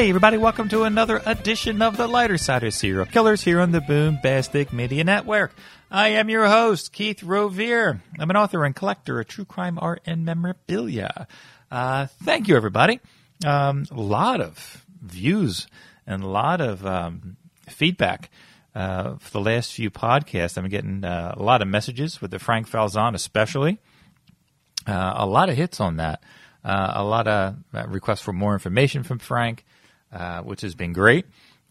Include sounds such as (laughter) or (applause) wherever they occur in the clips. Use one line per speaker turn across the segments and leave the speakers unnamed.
Hey, everybody, welcome to another edition of the Lighter Side of Serial Killers here on the Boom Boombastic Media Network. I am your host, Keith Rovere. I'm an author and collector of true crime art and memorabilia. Uh, thank you, everybody. Um, a lot of views and a lot of um, feedback uh, for the last few podcasts. I'm getting uh, a lot of messages with the Frank Falzon, especially. Uh, a lot of hits on that. Uh, a lot of uh, requests for more information from Frank, uh, which has been great.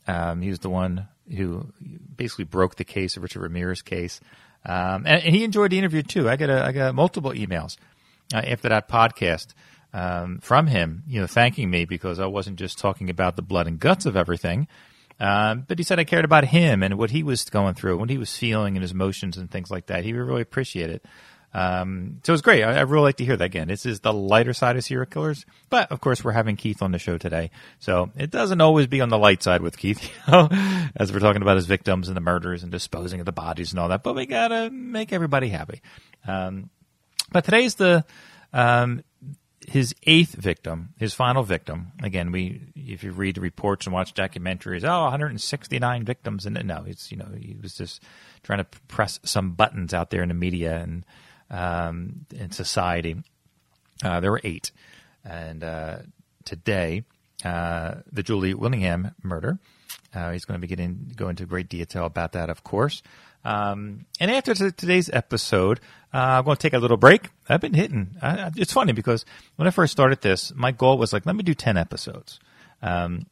Um, he was the one who basically broke the case, the Richard Ramirez case, um, and, and, he enjoyed the interview too. I got a, I got multiple emails after that podcast um, from him, you know, thanking me because I wasn't just talking about the blood and guts of everything. Um, but he said I cared about him and what he was going through, what he was feeling, and his emotions and things like that. He really appreciated it. Um, so it's great. I, I, really like to hear that again. This is the lighter side of serial killers, but of course we're having Keith on the show today, so it doesn't always be on the light side with Keith, (laughs) you know, as we're talking about his victims and the murders and disposing of the bodies and all that. But we gotta make everybody happy. Um, but today's the um, his eighth victim, his final victim. Again, we if you read the reports and watch documentaries, oh, 169 victims, and no, it's you know he was just trying to press some buttons out there in the media and um, in society. Uh, there were eight, and uh, today uh, the Julie Winningham murder. Uh, he's going to be getting go into great detail about that, of course. Um, and after t- today's episode, uh, I'm going to take a little break. I've been hitting. It's funny because when I first started this, my goal was like, let me do 10 episodes. Um,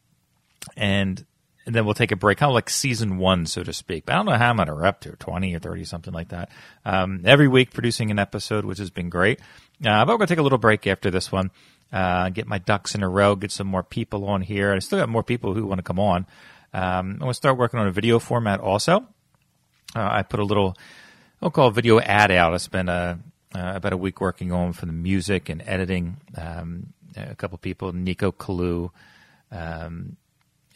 and, and then we'll take a break, kind of like season one, so to speak. But I don't know how many are up to, 20 or 30, something like that. Um, every week producing an episode, which has been great. Uh, but we're going to take a little break after this one, uh, get my ducks in a row, get some more people on here. I still got more people who want to come on. Um, I'm going to start working on a video format also uh, I put a little, I'll call video ad out. I spent a, uh, about a week working on for the music and editing. Um, a couple people, Nico Kalu, um,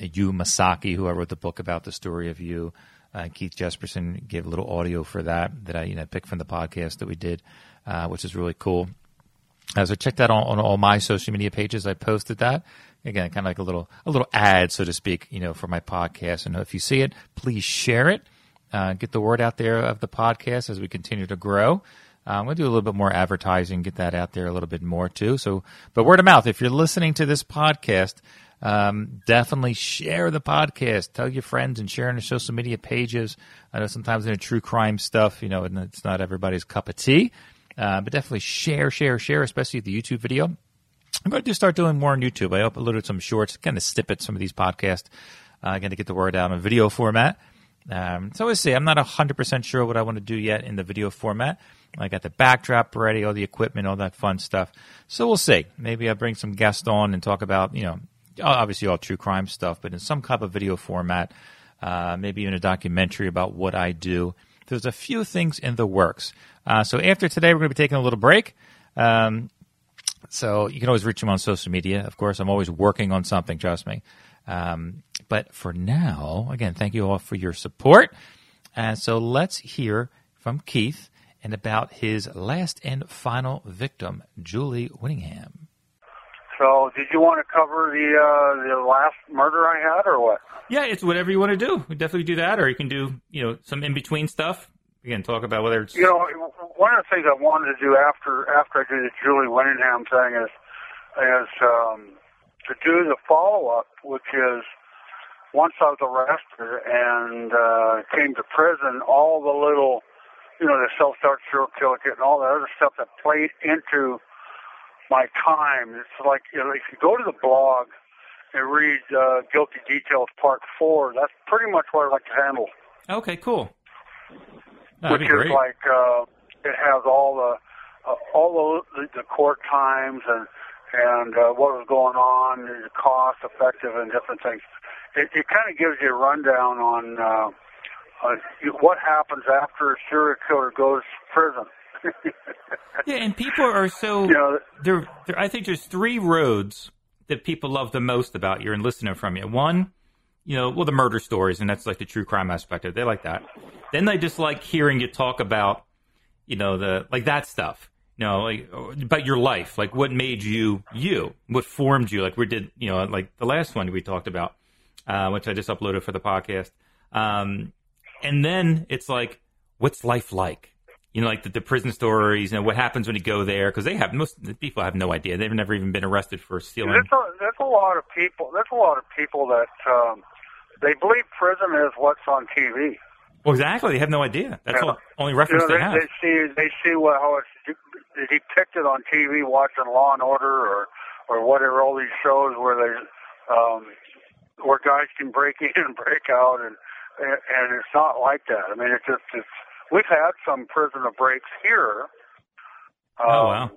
Yu Masaki, who I wrote the book about the story of you. Uh, Keith Jesperson gave a little audio for that that I you know picked from the podcast that we did, uh, which is really cool. Uh, so check that on, on all my social media pages. I posted that again, kind of like a little a little ad, so to speak, you know, for my podcast. And if you see it, please share it uh, get the word out there of the podcast as we continue to grow. I'm going to do a little bit more advertising, get that out there a little bit more too. So, but word of mouth, if you're listening to this podcast, um, definitely share the podcast. Tell your friends and share on the social media pages. I know sometimes in the true crime stuff, you know, it's not everybody's cup of tea, uh, but definitely share, share, share, especially the YouTube video. I'm going to start doing more on YouTube. I uploaded some shorts, kind of snippets some of these podcasts. Uh, going to get the word out in video format. Um, so we'll see. I'm not 100% sure what I want to do yet in the video format. I got the backdrop ready, all the equipment, all that fun stuff. So we'll see. Maybe I'll bring some guests on and talk about, you know, obviously all true crime stuff, but in some type of video format, uh, maybe even a documentary about what I do. There's a few things in the works. Uh, so after today, we're going to be taking a little break. Um, so you can always reach me on social media. Of course, I'm always working on something, trust me. Um, but for now, again, thank you all for your support. And so let's hear from Keith and about his last and final victim, Julie Winningham.
So, did you want to cover the uh, the last murder I had, or what?
Yeah, it's whatever you want to do. We definitely do that, or you can do you know some in between stuff. Again, talk about whether it's
you know one of the things I wanted to do after after I did the Julie Winningham thing is is um, to do the follow up, which is once I was arrested and uh, came to prison, all the little, you know, the self-start serial killer kit and all that other stuff that played into my time. It's like you know, if you go to the blog and read uh, Guilty Details Part Four, that's pretty much what I like to handle.
Okay, cool.
That'd Which is like uh, it has all the uh, all the, the court times and and uh, what was going on, the cost effective, and different things it, it kind of gives you a rundown on uh, uh, what happens after a serial killer goes to prison. (laughs)
yeah, and people are so you know, there. I think there's three roads that people love the most about you and listening from you. One, you know, well, the murder stories, and that's like the true crime aspect of it. They like that. Then they just like hearing you talk about, you know, the like that stuff. you know, like about your life, like what made you you, what formed you, like we did, you know, like the last one we talked about, uh, which I just uploaded for the podcast. Um, and then it's like, what's life like? You know, like the, the prison stories, you know, what happens when you go there? Because they have most the people have no idea. They've never even been arrested for stealing.
There's a, there's a lot of people. There's a lot of people that um, they believe prison is what's on TV.
Well, exactly. They have no idea. That's yeah. all, only reference
you know,
they, they, have.
They see they see what how it's depicted on TV, watching Law and Order or or whatever all these shows where they um, where guys can break (laughs) in and break out, and and it's not like that. I mean, it's just it's We've had some prisoner breaks here.
Um, oh wow! Um,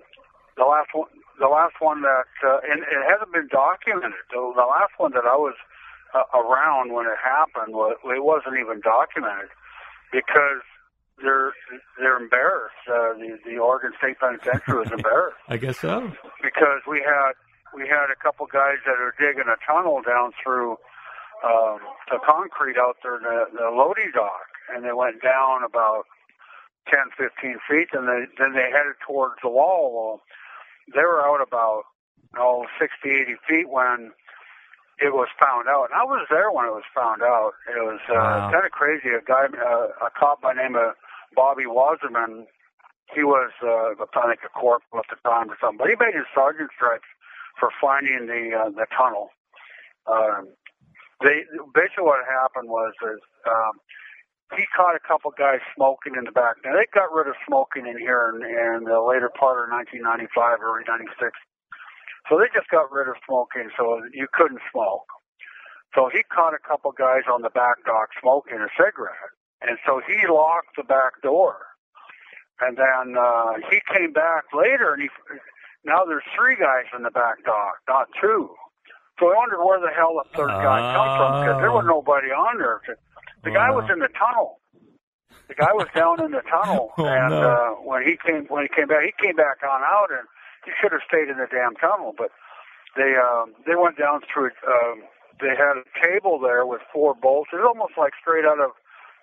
the last one, the last one that, uh, and it hasn't been documented. The, the last one that I was uh, around when it happened, was, it wasn't even documented because they're they're embarrassed. Uh, the the Oregon State Penitentiary was (laughs) embarrassed.
I guess so.
Because we had we had a couple guys that are digging a tunnel down through um, the concrete out there in the, the loading dock, and they went down about 10, 15 feet, and they, then they headed towards the wall. Well, they were out about oh, 60, 80 feet when it was found out. And I was there when it was found out. It was uh, wow. kind of crazy. A guy, uh, a cop by the name of Bobby Wasserman, he was, uh, I think, a corporal at the time or something, but he made his sergeant stripes for finding the uh, the tunnel. Um, they basically what happened was is um, he caught a couple guys smoking in the back. Now they got rid of smoking in here in, in the later part of 1995, early 96. So they just got rid of smoking, so you couldn't smoke. So he caught a couple guys on the back dock smoking a cigarette, and so he locked the back door. And then uh, he came back later, and he now there's three guys in the back dock, not two. So I wondered where the hell the third guy come from because there was nobody on there. The guy was in the tunnel. The guy was down in the tunnel, (laughs)
oh,
and
no.
uh, when he came when he came back, he came back on out, and he should have stayed in the damn tunnel. But they um, they went down through. Um, they had a table there with four bolts. It's almost like straight out of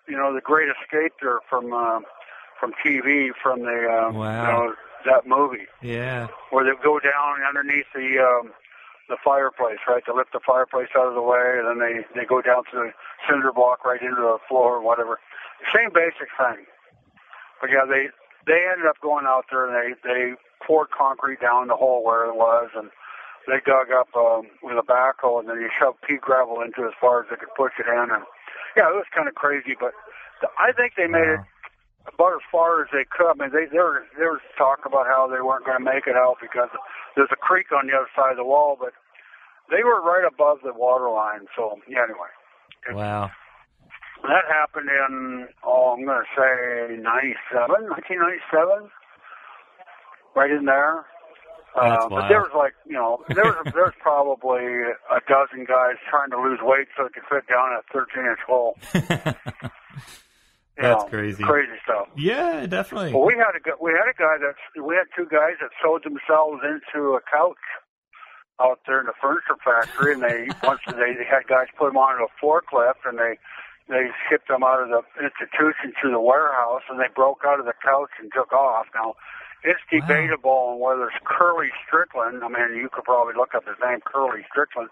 you know the Great Escape there from uh, from TV from the um,
wow.
you know that movie.
Yeah,
where they go down underneath the um, the fireplace, right? To lift the fireplace out of the way, and then they they go down to the cinder block right into the floor or whatever. Same basic thing. But yeah, they they ended up going out there and they they poured concrete down the hole where it was, and they dug up um, with a backhoe, and then they shoved pea gravel into as far as they could push it in, and yeah, it was kind of crazy. But I think they made wow. it about as far as they could. I mean, they there was talk about how they weren't going to make it out because there's a creek on the other side of the wall, but they were right above the water line. So yeah, anyway.
Wow.
That happened in oh, I'm going to say 97, 1997, right in there.
Uh,
but there was like you know there was (laughs) there was probably a dozen guys trying to lose weight so they could fit down a 13 inch hole. (laughs)
That's
know,
crazy.
Crazy stuff.
Yeah, definitely.
Well, we had a we had a guy that we had two guys that sewed themselves into a couch out there in the furniture factory, and they (laughs) once they had guys put them on a forklift, and they they shipped them out of the institution to the warehouse, and they broke out of the couch and took off. Now, it's debatable wow. on whether it's Curly Strickland. I mean, you could probably look up his name, Curly Strickland,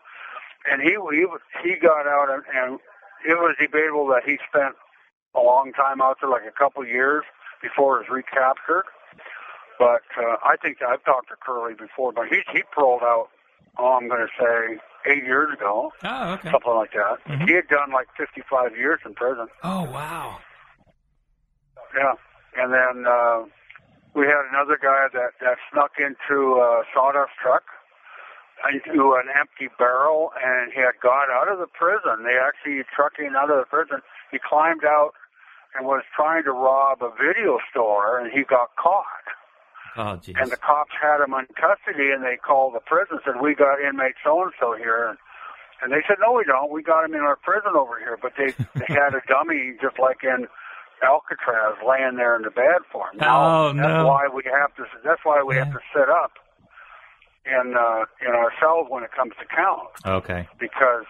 and he he he got out, and, and it was debatable that he spent a long time out there, like a couple years before it was recaptured. But uh, I think I've talked to Curly before, but he he paroled out. Oh, I'm going to say eight years ago.
Oh, okay.
Something like that.
Mm-hmm.
He had done like 55 years in prison.
Oh, wow.
Yeah, and then uh, we had another guy that that snuck into a sawdust truck into an empty barrel, and he had got out of the prison. They actually trucked him out of the prison. He climbed out and was trying to rob a video store, and he got caught.
Oh, geez.
And the cops had him in custody, and they called the prison and said, "We got inmate so and so here." And, and they said, "No, we don't. We got him in our prison over here." But they they (laughs) had a dummy just like in Alcatraz laying there in the bed for him.
Now,
oh
no!
That's why we have to. That's why we
yeah.
have to sit up in uh, in our cells when it comes to count.
Okay.
Because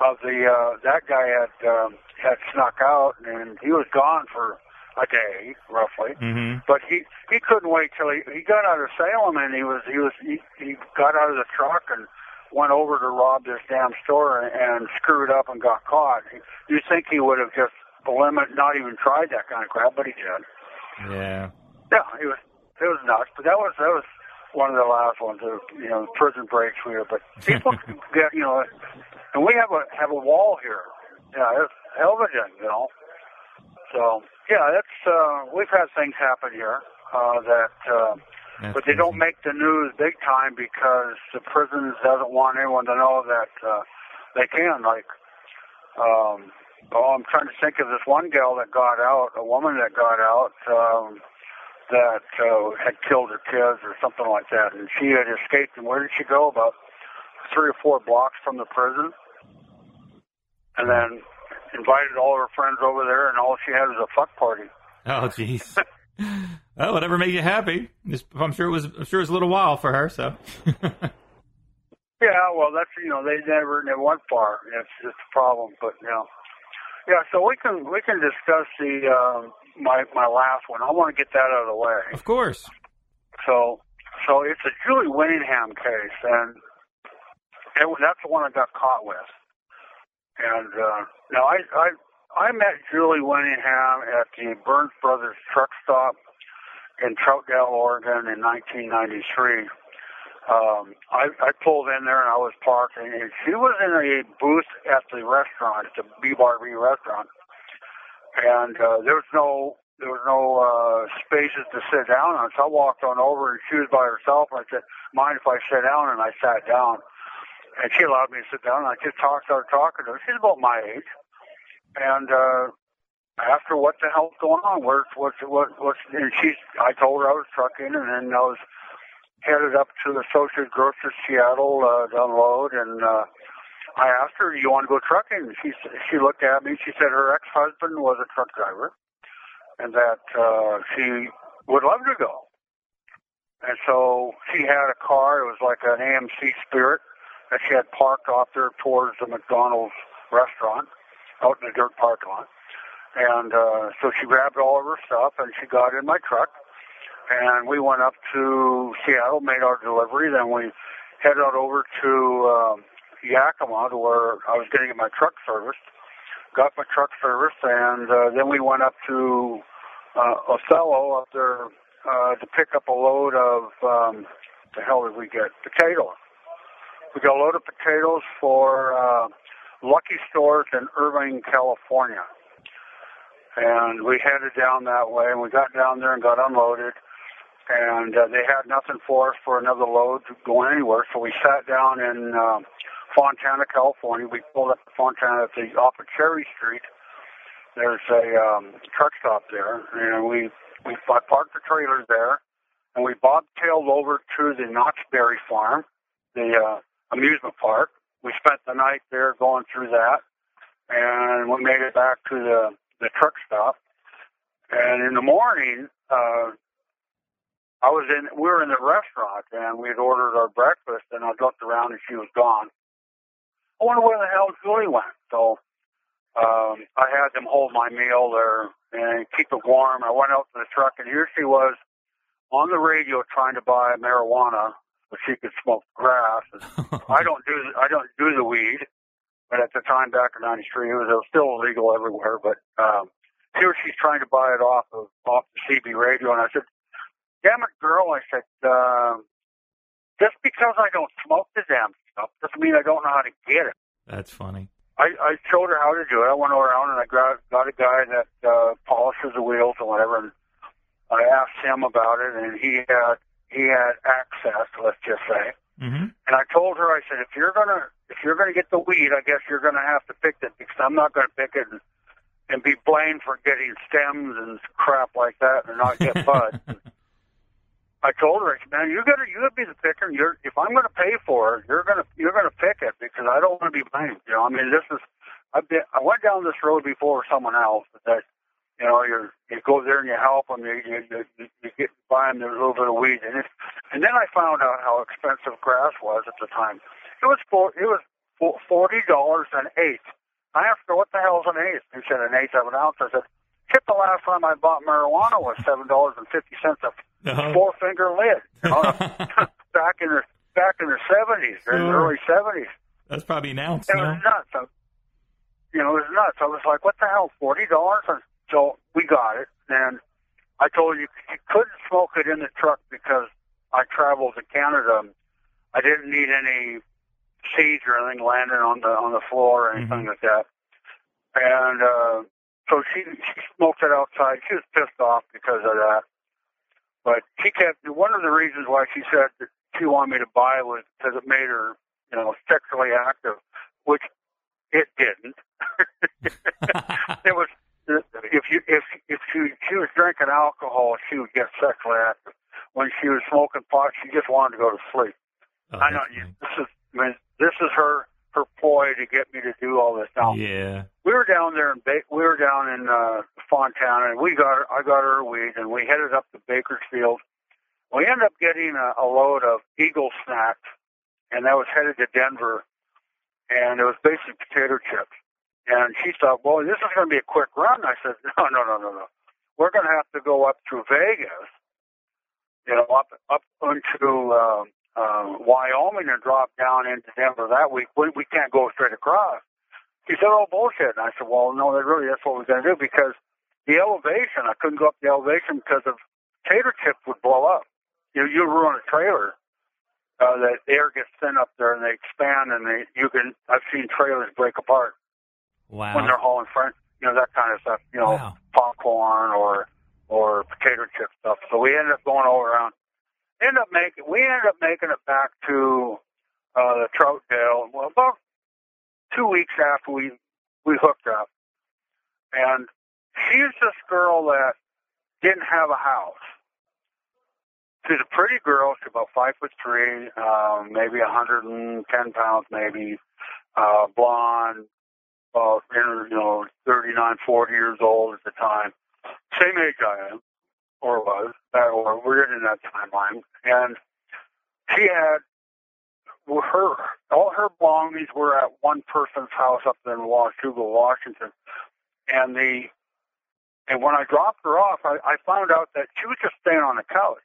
of the uh, that guy had um, had snuck out and he was gone for a day roughly.
Mm-hmm.
But he he couldn't wait till he he got out of Salem and he was he was he, he got out of the truck and went over to rob this damn store and, and screwed up and got caught. You think he would have just limit, not even tried that kind of crap, but he did.
Yeah.
Yeah, he was it was nuts. But that was that was one of the last ones. Of, you know, prison breaks we here. But (laughs) people get you know, and we have a have a wall here. Yeah, it's Helvegen, you know. So yeah, that's uh, we've had things happen here uh, that, uh,
That's
but they don't make the news big time because the prisons doesn't want anyone to know that uh, they can. Like, um, oh, I'm trying to think of this one gal that got out, a woman that got out. Um, that uh, had killed her kids or something like that, and she had escaped. And where did she go? About three or four blocks from the prison, and then invited all her friends over there, and all she had was a fuck party.
Oh, (laughs) jeez. well, whatever made you happy. Just- I'm sure it was. I'm sure it was a little while for her. So. (laughs)
Yeah, well, that's you know they never never went far. It's just a problem, but you know, yeah. So we can we can discuss the uh, my my last one. I want to get that out of the way.
of course.
So so it's a Julie Winningham case, and it, was- that's the one I got caught with. And uh, now I I I met Julie Winningham at the Burns Brothers truck stop in Troutdale, Oregon, in 1993. Um, I, I pulled in there and I was parked, and she was in a booth at the restaurant, at the B-Bar-B restaurant, and uh, there was no there was no uh, spaces to sit down on. So I walked on over, and she was by herself. And I said, "Mind if I sit down?" And I sat down, and she allowed me to sit down. And I just talked, started talking to her. She's about my age, and uh, asked her what the hell's going on. Where's what's what what's? And she's. I told her I was trucking, and then I was headed up to the Associated Grocers Seattle uh, to unload, and uh, I asked her, "You want to go trucking?" She she looked at me. She said her ex-husband was a truck driver, and that uh, she would love to go. And so she had a car. It was like an AMC Spirit that she had parked off there towards the McDonald's restaurant, out in the dirt parking lot. And uh, so she grabbed all of her stuff and she got in my truck and we went up to Seattle, made our delivery. Then we headed out over to um, Yakima, to where I was getting my truck serviced. Got my truck serviced, and uh, then we went up to uh, Othello up there uh, to pick up a load of um, the hell did we get? Potatoes. We got a load of potatoes for uh, Lucky Stores in Irvine, California. And we headed down that way, and we got down there and got unloaded and uh, they had nothing for us for another load to going anywhere. So we sat down in uh, Fontana, California. We pulled up to Fontana at the off of Cherry Street. There's a um, truck stop there, and we we parked the trailers there, and we bobtailed over to the Knott's Berry Farm, the uh, amusement park. We spent the night there going through that, and we made it back to the the truck stop. And in the morning, uh, I was in, we were in the restaurant and we had ordered our breakfast and I looked around and she was gone. I wonder where the hell Julie went. So, um, I had them hold my meal there and keep it warm. I went out to the truck and here she was on the radio trying to buy marijuana so she could smoke grass. And (laughs) I don't do, I don't do the weed, but at the time back in 93, it was, it was still illegal everywhere, but, um, here she's trying to buy it off of, off the CB radio and I said, damn it, girl, I said, uh, just because I don't smoke the damn stuff doesn't mean I don't know how to get it.
That's funny.
I, I showed her how to do it. I went around and I got, got a guy that uh, polishes the wheels and whatever, and I asked him about it, and he had he had access, let's just say.
Mm-hmm.
And I told her, I said, if you're gonna if you're gonna get the weed, I guess you're gonna have to pick it because I'm not gonna pick it and, and be blamed for getting stems and crap like that and not get (laughs) bud. I told her, I said, man, you gotta, you gotta be the picker. You're, if I'm gonna pay for it, you're gonna, you're gonna pick it because I don't want to be blamed. You know, I mean, this is, I've been, I went down this road before with someone else, but that, you know, you're, you go there and you help them, you, you, you, you get by them, there's a little bit of weed in it. And then I found out how expensive grass was at the time. It was four, it was forty dollars an eighth. I asked her, what the hell is an eighth? She said, an eighth of an ounce. I said, forget the last time I bought marijuana was seven dollars and fifty cents a
Uh-huh.
four finger lid. You (laughs) know, back in the back in the seventies, or the early seventies.
That's probably an ounce.
It
no?
was nuts. I, you know, it was nuts. I was like, "What the hell, forty dollars?" So we got it, and I told you you couldn't smoke it in the truck because I traveled to Canada. and I didn't need any seeds or anything landing on the on the floor or anything
Mhm.
like that. And uh, so she, she smoked it outside. She was pissed off because of that. But she kept one of the reasons why she said that she wanted me to buy was because it made her, you know, sexually active, which it didn't. (laughs) (laughs) it was if you if if she she was drinking alcohol, she would get sexually active. When she was smoking pot, she just wanted to go to sleep.
Oh,
I know you, this is I mean, this is her her ploy to get me to do all this. Now
Yeah.
we were down there in ba- we were down in uh, Fontana, and we got her, I got her weed, and we headed up to Bakersfield. We ended up getting a, a load of Eagle snacks, and that was headed to Denver, and it was basically potato chips. And she thought, well, this is going to be a quick run. I said, (laughs) no, no, no, no, no. We're going to have to go up to Vegas, you know, up up into um, uh, Wyoming and drop down into Denver that week. We, we can't go straight across. He said, "Oh bullshit!" And I said, "Well, no, that really that's what we're going to do because the elevation. I couldn't go up the elevation because of tater chips would blow up. You you ruin a trailer. Uh, the air gets thin up there and they expand and they you can. I've seen trailers break apart
Wow.
when they're hauling front. You know that kind of stuff. You know
Wow.
popcorn or or potato chip stuff. So we ended up going all around. Ended up making we ended up making it back to uh, the Troutdale. Well, about two weeks after we we hooked up, and she's this girl that didn't have a house. She's a pretty girl. She's about five foot three, um, maybe a hundred and ten pounds, maybe uh, blonde, about you know thirty nine, forty years old at the time, same age I am, or was, or we're in that timeline, and she had her all her belongings were at one person's house up in Washougal, Washington, and the and when I dropped her off, I, I found out that she was just staying on the couch,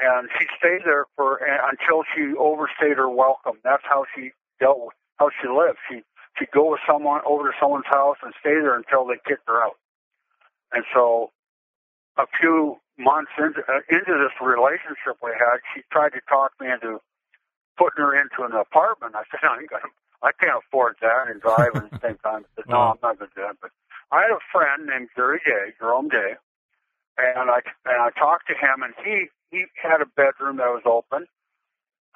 and she stayed there for until she overstayed her welcome. That's how she dealt with how she lived. She she'd go with someone over to someone's house and stay there until they kicked her out. And so, a few months into uh, into this relationship we had, she tried to talk me into putting her into an apartment. I said, no, you got I can't afford that and drive at the same time. I said, no, I'm not going to do that. But I had a friend named Jerry Day, Jerome Day, and I and I talked to him, and he he had a bedroom that was open.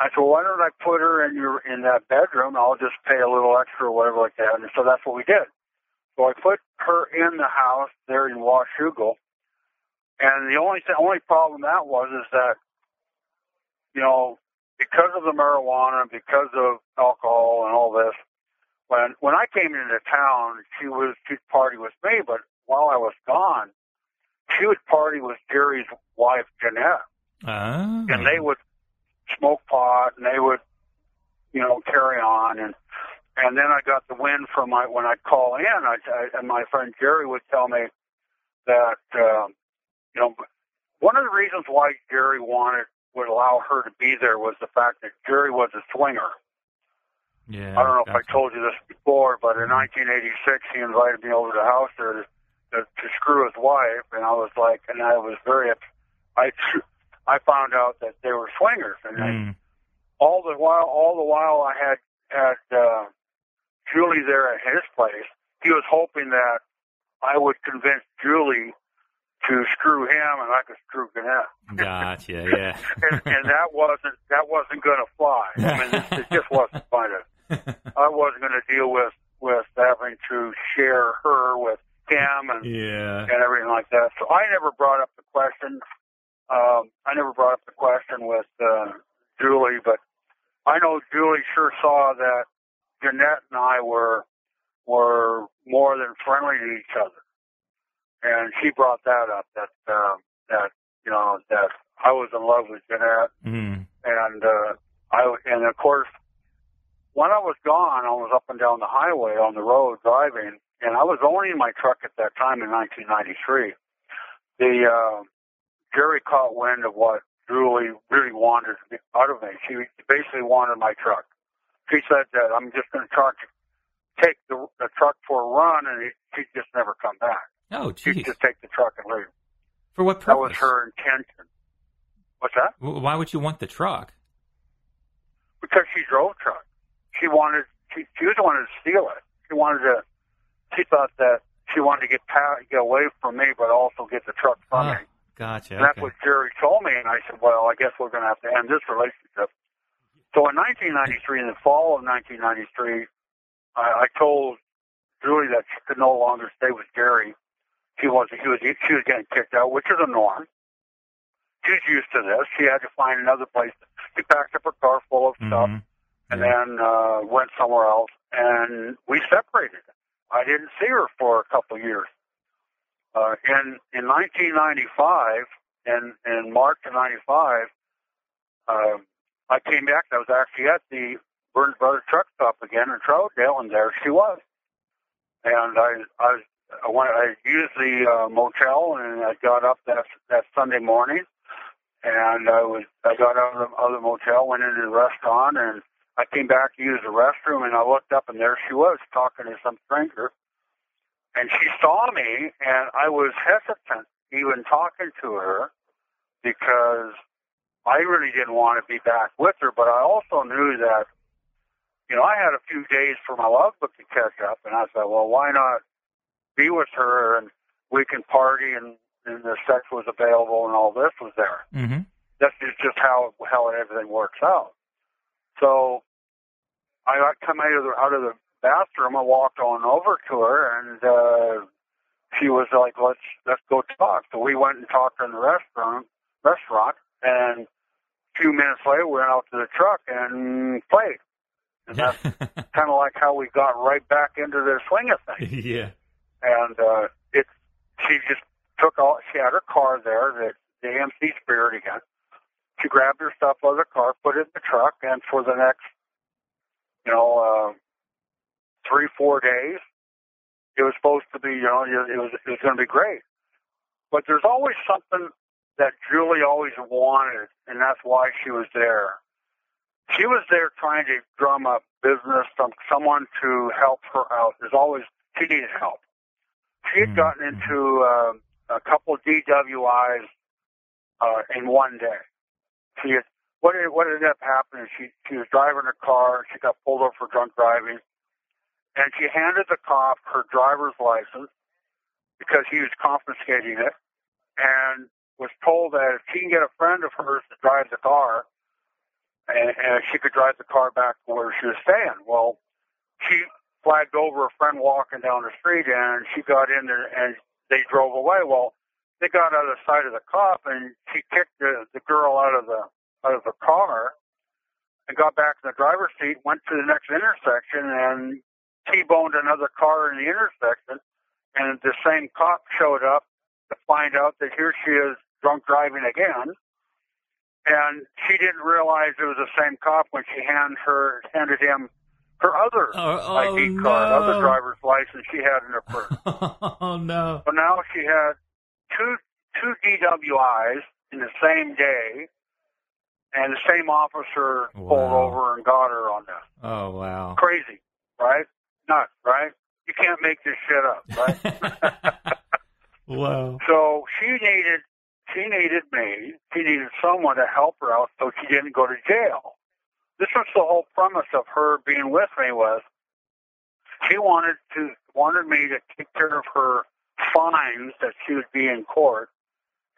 I said, well, why don't I put her in your in that bedroom? I'll just pay a little extra or whatever like that. And so that's what we did. So I put her in the house there in Washougal, and the only th- only problem that was is that, you know, because of the marijuana, because of alcohol and all this, when when I came into town, she was she'd party with me, but while I was gone, she would party with Jerry's wife Jeanette,
Oh.
and they would smoke pot and they would, you know, carry on and and then I got the wind from my when I'd call in, I, I and my friend Jerry would tell me that um, you know one of the reasons why Jerry wanted would allow her to be there was the fact that Jerry was a swinger.
Yeah.
I don't know if I told you this before, but in 1986 he invited me over to the house there to, to, to screw his wife, and I was like, and I was very, I I found out that they were swingers, and I,
Mm.
all the while, all the while I had had uh, Julie there at his place. He was hoping that I would convince Julie to screw him, and I could screw Jeanette.
Gotcha. (laughs) Yeah.
and, and that wasn't that wasn't going to fly. I mean, it, it just wasn't going to. I wasn't going to deal with with having to share her with him and
yeah.
and everything like that. So I never brought up the question. Um, I never brought up the question with uh, Julie, but I know Julie sure saw that Jeanette and I were were more than friendly to each other, and she brought that up that um, that you know that I was in love with Jeanette,
Mm.
and uh, I and of course when I was gone, I was up and down the highway on the road driving, and I was owning my truck at that time in 1993. The uh, Jerry caught wind of what Julie really wanted out of me. She basically wanted my truck. She said that I'm just going to charge, take the, the truck for a run, and it, she'd just never come back.
Oh, geez.
She'd just take the truck and leave.
For what purpose?
That was her intention. What's that?
Why would you want the truck?
Because she drove truck. She wanted. She, she just wanted to steal it. She wanted to. She thought that she wanted to get pa- get away from me, but also get the truck from
Oh,
me.
Gotcha.
That's
okay.
what Jerry told me, and I said, "Well, I guess we're going to have to end this relationship." So in 1993, in the fall of 1993, I, I told Julie that she could no longer stay with Jerry. She was she was she was getting kicked out, which is a norm. She's used to this. She had to find another place. She packed up her car full of stuff
Mhm.
and
Yeah.
then uh, went somewhere else, and we separated. I didn't see her for a couple of years. Uh, in in 1995, in in March of '95, uh, I came back. I was actually at the Burns Brothers truck stop again in Troutdale, and there she was. And I I I went I used the uh, motel, and I got up that that Sunday morning, and I was I got out of the, out of the motel, went into the restaurant, and I came back to use the restroom, and I looked up, and there she was talking to some stranger. And she saw me, and I was hesitant even talking to her because I really didn't want to be back with her. But I also knew that, you know, I had a few days for my logbook to catch up, and I said, well, why not be with her and we can party and, and the sex was available and all this was there
Mhm.
that's just, just how how everything works out. So I got come out of the out of the bathroom. I walked on over to her, and uh, she was like, "Let's let's go talk." So we went and talked in the restaurant restaurant, and a few minutes later, we went out to the truck and played. And that's (laughs) kind of like how we got right back into the swing of things (laughs)
yeah.
and uh, it she just took all she had her car there the the AMC Spirit again. She grabbed her stuff out of the car, put it in the truck, and for the next you know uh, three four days, it was supposed to be you know it was it was going to be great. But there's always something that Julie always wanted, and that's why she was there. She was there trying to drum up business from someone to help her out. There's always she needed help. She had
Mhm.
gotten into uh, a couple of DWIs uh, in one day. She had, what did, what ended up happening? She she was driving her car. She got pulled over for drunk driving, and she handed the cop her driver's license because he was confiscating it, and was told that if she can get a friend of hers to drive the car, and, and she could drive the car back to where she was staying. Well, she flagged over a friend walking down the street, and she got in there, and they drove away. Well, they got out of the sight of the cop, and she kicked the, the girl out of the out of the car, and got back in the driver's seat. Went to the next intersection, and t-boned another car in the intersection. And the same cop showed up to find out that here she is drunk driving again. And she didn't realize it was the same cop when she hand her handed him her other
Oh, oh,
ID card,
no.
other driver's license she had in her purse. (laughs)
oh no.
so now she had two two DWIs in the same day, and the same officer pulled over and got her on this.
Oh wow.
Crazy, right? Nuts, right? You can't make this shit up, right? (laughs)
wow.
So she needed she needed me. She needed someone to help her out so she didn't go to jail. This was the whole premise of her being with me was she wanted to wanted me to take care of her fines that she would be in court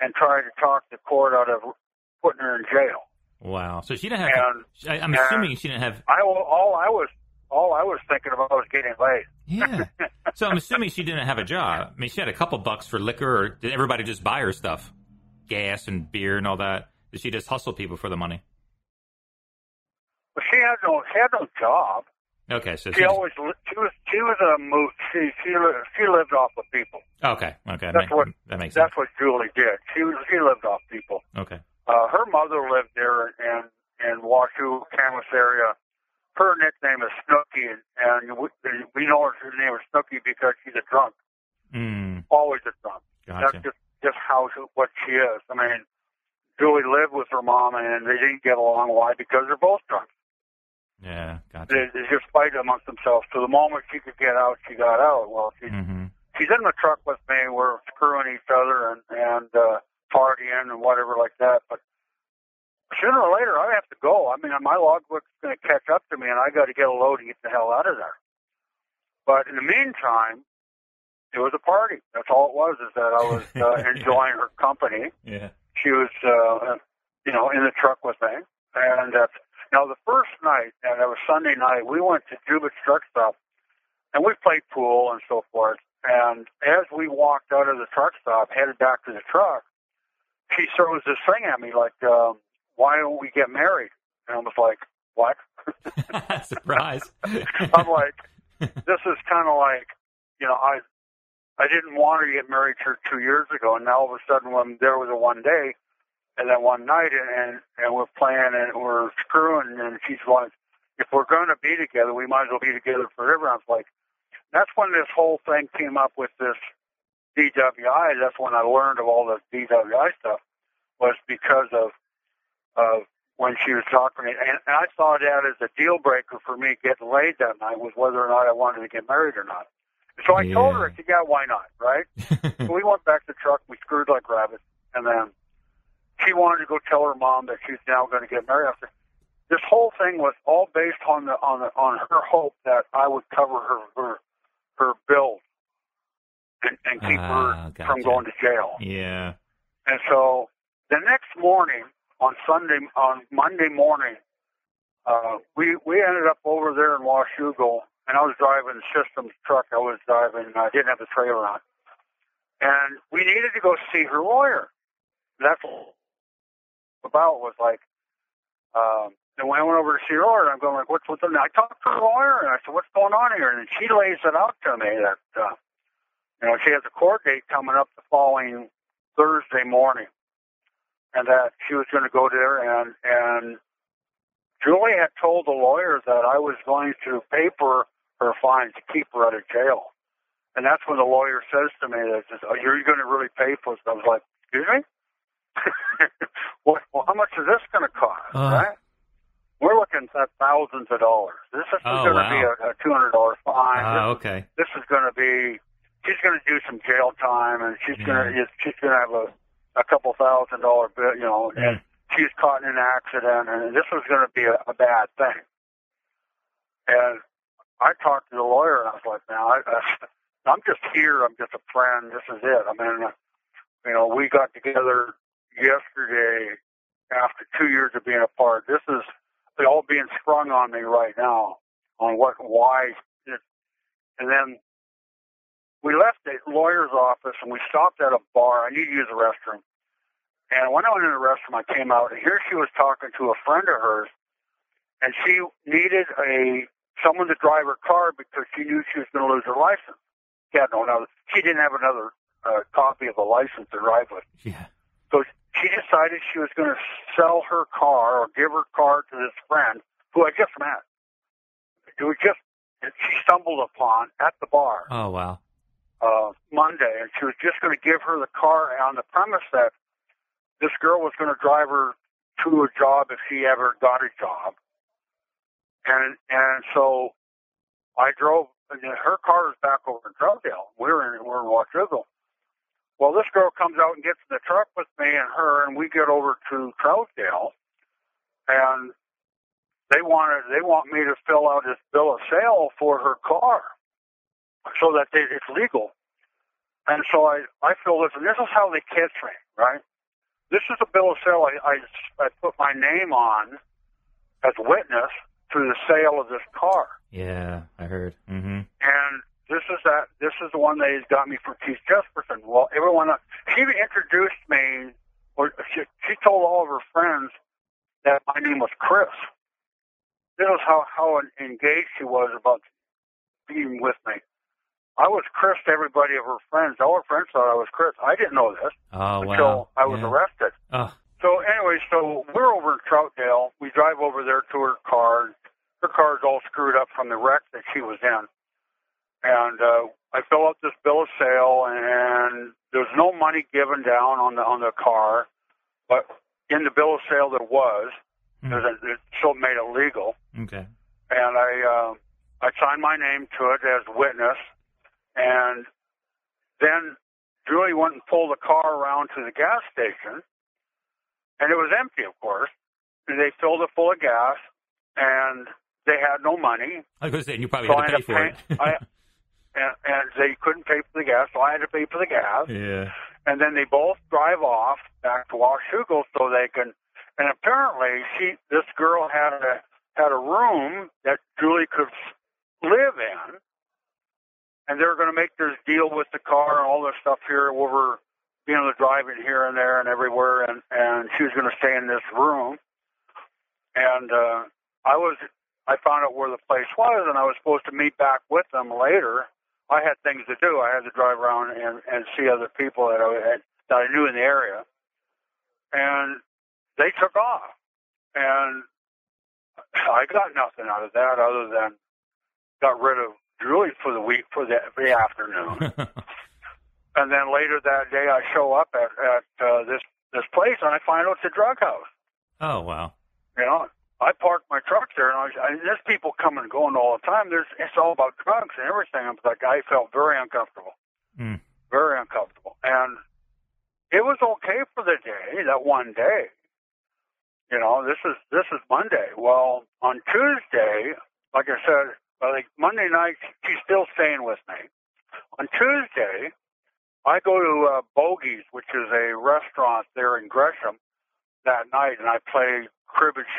and try to talk the court out of putting her in jail.
Wow. So she didn't have.
And
I'm assuming she didn't have.
I all I was all I was thinking about was getting laid.
Yeah. (laughs) so I'm assuming she didn't have a job. I mean, she had a couple bucks for liquor, or did everybody just buy her stuff, gas and beer and all that? Did she just hustle people for the money?
But she had no she had no job.
Okay. So
She
she.
always li- she was she was a moot. She she she lived off of people.
Okay. Okay.
That's
That,
what-
makes, that makes sense.
That's what Julie did. She was she lived off people.
Okay.
Uh, her mother lived there in in Washougal, Camas area. Her nickname is Snooky, and, we, we know her name is Snooky because she's a drunk.
Mm,
Always a drunk.
gotcha.
That's just just how she, what she is. I mean, Julie lived with her mom, and they didn't get along. Why? Because they're both drunk.
Yeah, gotcha.
They, they just fight amongst themselves. So the moment she could get out, she got out. Well, she,
hmm
she's in the truck with me. We're screwing each other and and uh, partying and whatever like that. But sooner or later, I have to go. I mean, my logbook's going to catch up to me, and I got to get a load and get the hell out of there. But in the meantime, it was a party. That's all it was. Is that I was (laughs) uh, enjoying her company.
Yeah.
She was, uh, you know, in the truck with me. And uh, now the first night, and it was Sunday night, we went to Jubitz Truck Stop, and we played pool and so forth. And as we walked out of the truck stop, headed back to the truck, she throws this thing at me like, um, "Why don't we get married?" And I was like, "What?" (laughs) (laughs)
Surprise.
I'm like, this is kind of like, you know, I I didn't want her to get married to her two years ago, and now all of a sudden, when there was a one day, and then one night, and and, and we're playing and we're screwing, and she's like, if we're going to be together, we might as well be together forever. I was like, that's when this whole thing came up with this DWI. That's when I learned of all the DWI stuff was because of of when she was talking, and, and I saw that as a deal breaker for me getting laid that night was whether or not I wanted to get married or not. So I told her, I said, yeah, why not, right? (laughs) so we went back to the truck, we screwed like rabbits, and then she wanted to go tell her mom that she's now going to get married. I said, this whole thing was all based on the on the on her hope that I would cover her her her bills and, and keep
Ah,
her
gotcha.
from going to jail.
yeah.
And so the next morning, on Sunday, on Monday morning, uh, we we ended up over there in Washougal, and I was driving the Systems truck. I was driving. I didn't have the trailer on, and we needed to go see her lawyer. That's about was like. Um, and when I went over to see her lawyer, I'm going like, "What's what's?" And I talked to her lawyer, and I said, "What's going on here?" And she lays it out to me that uh, you know she has a court date coming up the following Thursday morning, and that she was going to go there, and and Julie had told the lawyer that I was going to pay for her fine to keep her out of jail, and that's when the lawyer says to me that says, "Oh, you're going to really pay for this?" I was like, "Excuse me." (laughs) well, well, how much is this going to cost?
Uh.
right? We're looking at thousands of dollars. This is
Oh,
going to be a, a two hundred dollar fine.
Ah,
This
okay.
this is going to be she's going to do some jail time and she's going to she's going to have a a couple thousand dollar bill, you know, and she's caught in an accident and this was going to be a, a bad thing. And I talked to the lawyer and I was like, man, I, I, I'm just here. I'm just a friend. This is it. I mean, you know, we got together yesterday after two years of being apart. This is all being sprung on me right now on what, why, and then we left the lawyer's office and we stopped at a bar. I need to use the restroom. And when I went in the restroom, I came out and here she was talking to a friend of hers, and she needed a someone to drive her car because she knew she was going to lose her license. She had no another. She didn't have another uh, copy of the license to drive with.
Yeah.
So she decided she was going to sell her car or give her car to this friend who I just met. It was just she stumbled upon at the bar
Oh wow.
Uh, Monday, and she was just going to give her the car on the premise that this girl was going to drive her to a job if she ever got a job. And and so I drove. And her car is back over in Troutdale. We're in we're in Washougal. Well, this girl comes out and gets in the truck with me and her, and we get over to Troutdale, and they wanted they want me to fill out this bill of sale for her car, so that they, it's legal. And so I I fill this, and this is how they catch me, right? This is a bill of sale I I, I put my name on as witness to the sale of this car.
Yeah, I heard. Mm-hmm.
And this is that. This is the one that has got me for Keith Jesperson. Well, everyone. She introduced me, or she, she told all of her friends that my name was Chris. This is how how engaged she was about being with me. I was Chris to everybody of her friends. All her friends thought I was Chris. I didn't know this
oh,
until
wow.
I was
yeah.
arrested. So anyway, so we're over in Troutdale. We drive over there to her car. Her car's all screwed up from the wreck that she was in. And uh, I fill out this bill of sale, and there's no money given down on the on the car, but in the bill of sale there was. mm. It still made it legal.
Okay.
And I uh, I signed my name to it as witness and then Julie went and pulled the car around to the gas station, and it was empty, of course. And they filled it full of gas, and they had no money.
I was going to say, you probably
So
had to pay for it.
I, (laughs) and, and they couldn't pay for the gas, so I had to pay for the gas.
yeah.
And then they both drive off back to Washougal so they can. And apparently, she this girl had a had a room that Julie could live in, and they were going to make this deal with the car and all this stuff here over being able to drive it here and there and everywhere, and and she was going to stay in this room. And uh, I was I found out where the place was, and I was supposed to meet back with them later. I had things to do. I had to drive around and, and see other people that I had, that I knew in the area, and they took off, and I got nothing out of that other than got rid of Julie for the week for the, for the afternoon, (laughs) and then later that day I show up at at uh, this this place and I find out it's a drug house.
oh wow.
You know, I parked my truck there, and I, was, I there's people coming and going all the time. There's it's all about drugs and everything. I was like, I felt very uncomfortable,
Mm.
very uncomfortable, and it was okay for the day, that one day. You know, this is this is Monday. Well, on Tuesday, like I said, like Monday night, she's still staying with me. On Tuesday, I go to uh, Bogey's, which is a restaurant there in Gresham, that night, and I play cribbage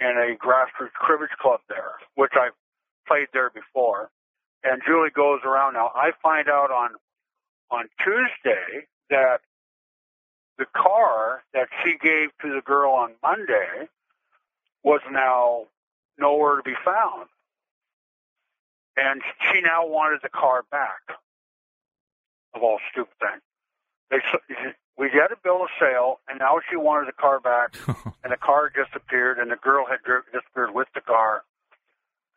in a grassroots cribbage club there, which I played there before. And Julie goes around now. I find out on on Tuesday that the car that she gave to the girl on Monday was now nowhere to be found. And she now wanted the car back. Of all stupid things. They, we had a bill of sale, and now she wanted the car back, (laughs) and the car disappeared, and the girl had disappeared with the car.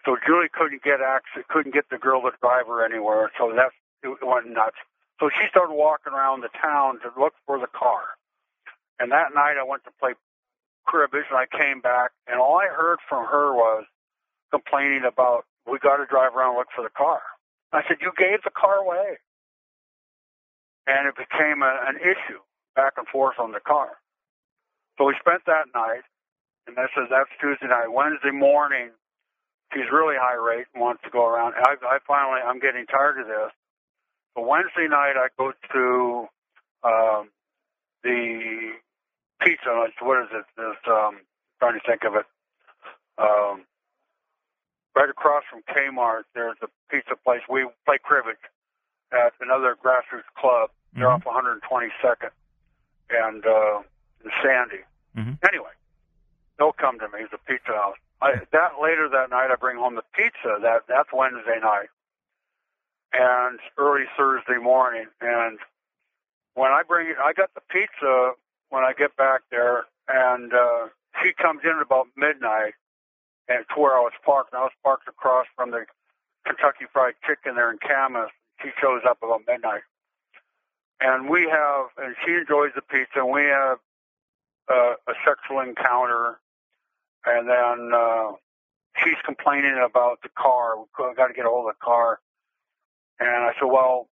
So Julie couldn't get access, couldn't get the girl to drive her anywhere. So that's it went nuts. So she started walking around the town to look for the car. And that night I went to play cribbage, and I came back, and all I heard from her was complaining about we got to drive around and look for the car. I said, you gave the car away and it became a, an issue back and forth on the car. So we spent that night, and this is that's Tuesday night. Wednesday morning, she's really high rate and wants to go around. I, I finally I'm getting tired of this. But Wednesday night, I go to um, the pizza. What is it? This um, trying to think of it. Um, right across from Kmart, there's a pizza place. We play cribbage at another grassroots club. They're
Mhm.
off 122nd and uh, in Sandy.
Mhm.
Anyway, they'll come to me. It's a pizza house. I, that later that night, I bring home the pizza. That that's Wednesday night, and early Thursday morning. And when I bring it, I got the pizza when I get back there, and uh, she comes in at about midnight, and to where I was parked. And I was parked across from the Kentucky Fried Chicken there in Camas. She shows up about midnight, and we have, and she enjoys the pizza. And we have uh, a sexual encounter, and then uh, she's complaining about the car. We got to get a hold of the car, and I said, "Well,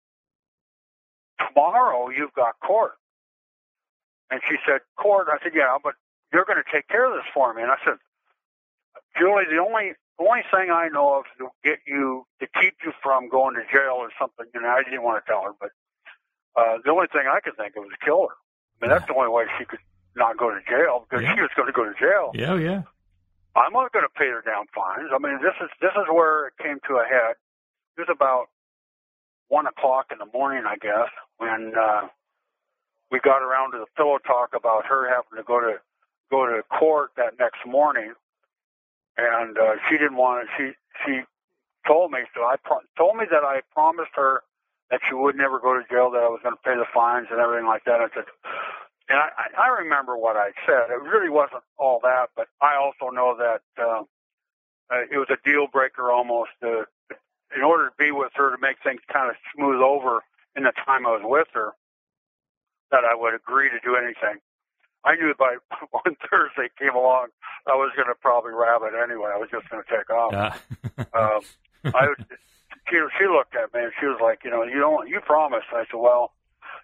tomorrow you've got court." And she said, "Court?" I said, "Yeah, but you're going to take care of this for me." And I said, "Julie, the only the only thing I know of to get you to keep you from going to jail or something, and I didn't want to tell her, but uh, the only thing I could think of was kill her. I mean, that's the only way she could not go to jail because
Yeah.
she was going to go to jail.
Yeah, yeah.
I'm not going to pay her down fines. I mean, this is this is where it came to a head. It was about one o'clock in the morning, I guess, when uh, we got around to the pillow talk about her having to go to go to court that next morning, and uh, she didn't want it. She she told me so. I pro- told me that I promised her that she would never go to jail. That I was going to pay the fines and everything like that. I said, and I, I I remember what I said. It really wasn't all that, but I also know that uh, uh, it was a deal breaker almost. Uh, in order to be with her to make things kind of smooth over in the time I was with her, that I would agree to do anything. I knew by (laughs) when Thursday came along, I was going to probably rabbit anyway. I was just going to take off.
Uh,
um, I would, she, she looked at me and she was like, you know, you don't, you promised. I said, well,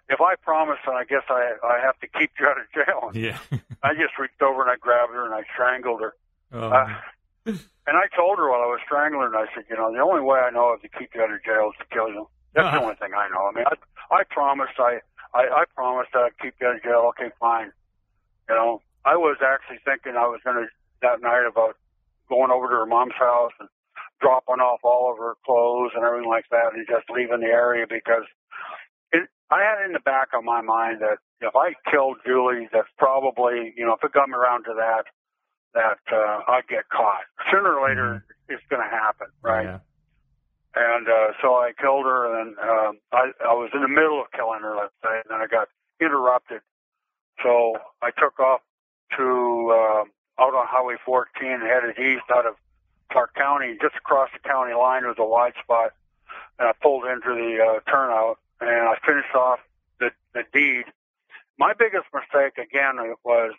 if I promise, then I guess I I have to keep you out of jail. (laughs)
yeah.
I just reached over and I grabbed her and I strangled her.
Oh,
Uh, and I told her while I was strangling her, I said, you know, the only way I know of to keep you out of jail is to kill you. That's the
Uh-huh.
only thing I know. I mean, I, I promised, I, I, I promised I'd keep you out of jail. Okay, fine. You know, I was actually thinking I was going to that night about going over to her mom's house and dropping off all of her clothes and everything like that, and just leaving the area because it, I had in the back of my mind that if I killed Julie, that's probably you know if it come around to that, that uh, I'd get caught sooner or later. It's going to happen, right?
Yeah.
And uh, so I killed her, and um, I, I was in the middle of killing her, let's say, and then I got interrupted. So I took off to uh, out on Highway 14, headed east out of Clark County, just across the county line. Was a wide spot, and I pulled into the uh, turnout, and I finished off the, the deed. My biggest mistake, again, was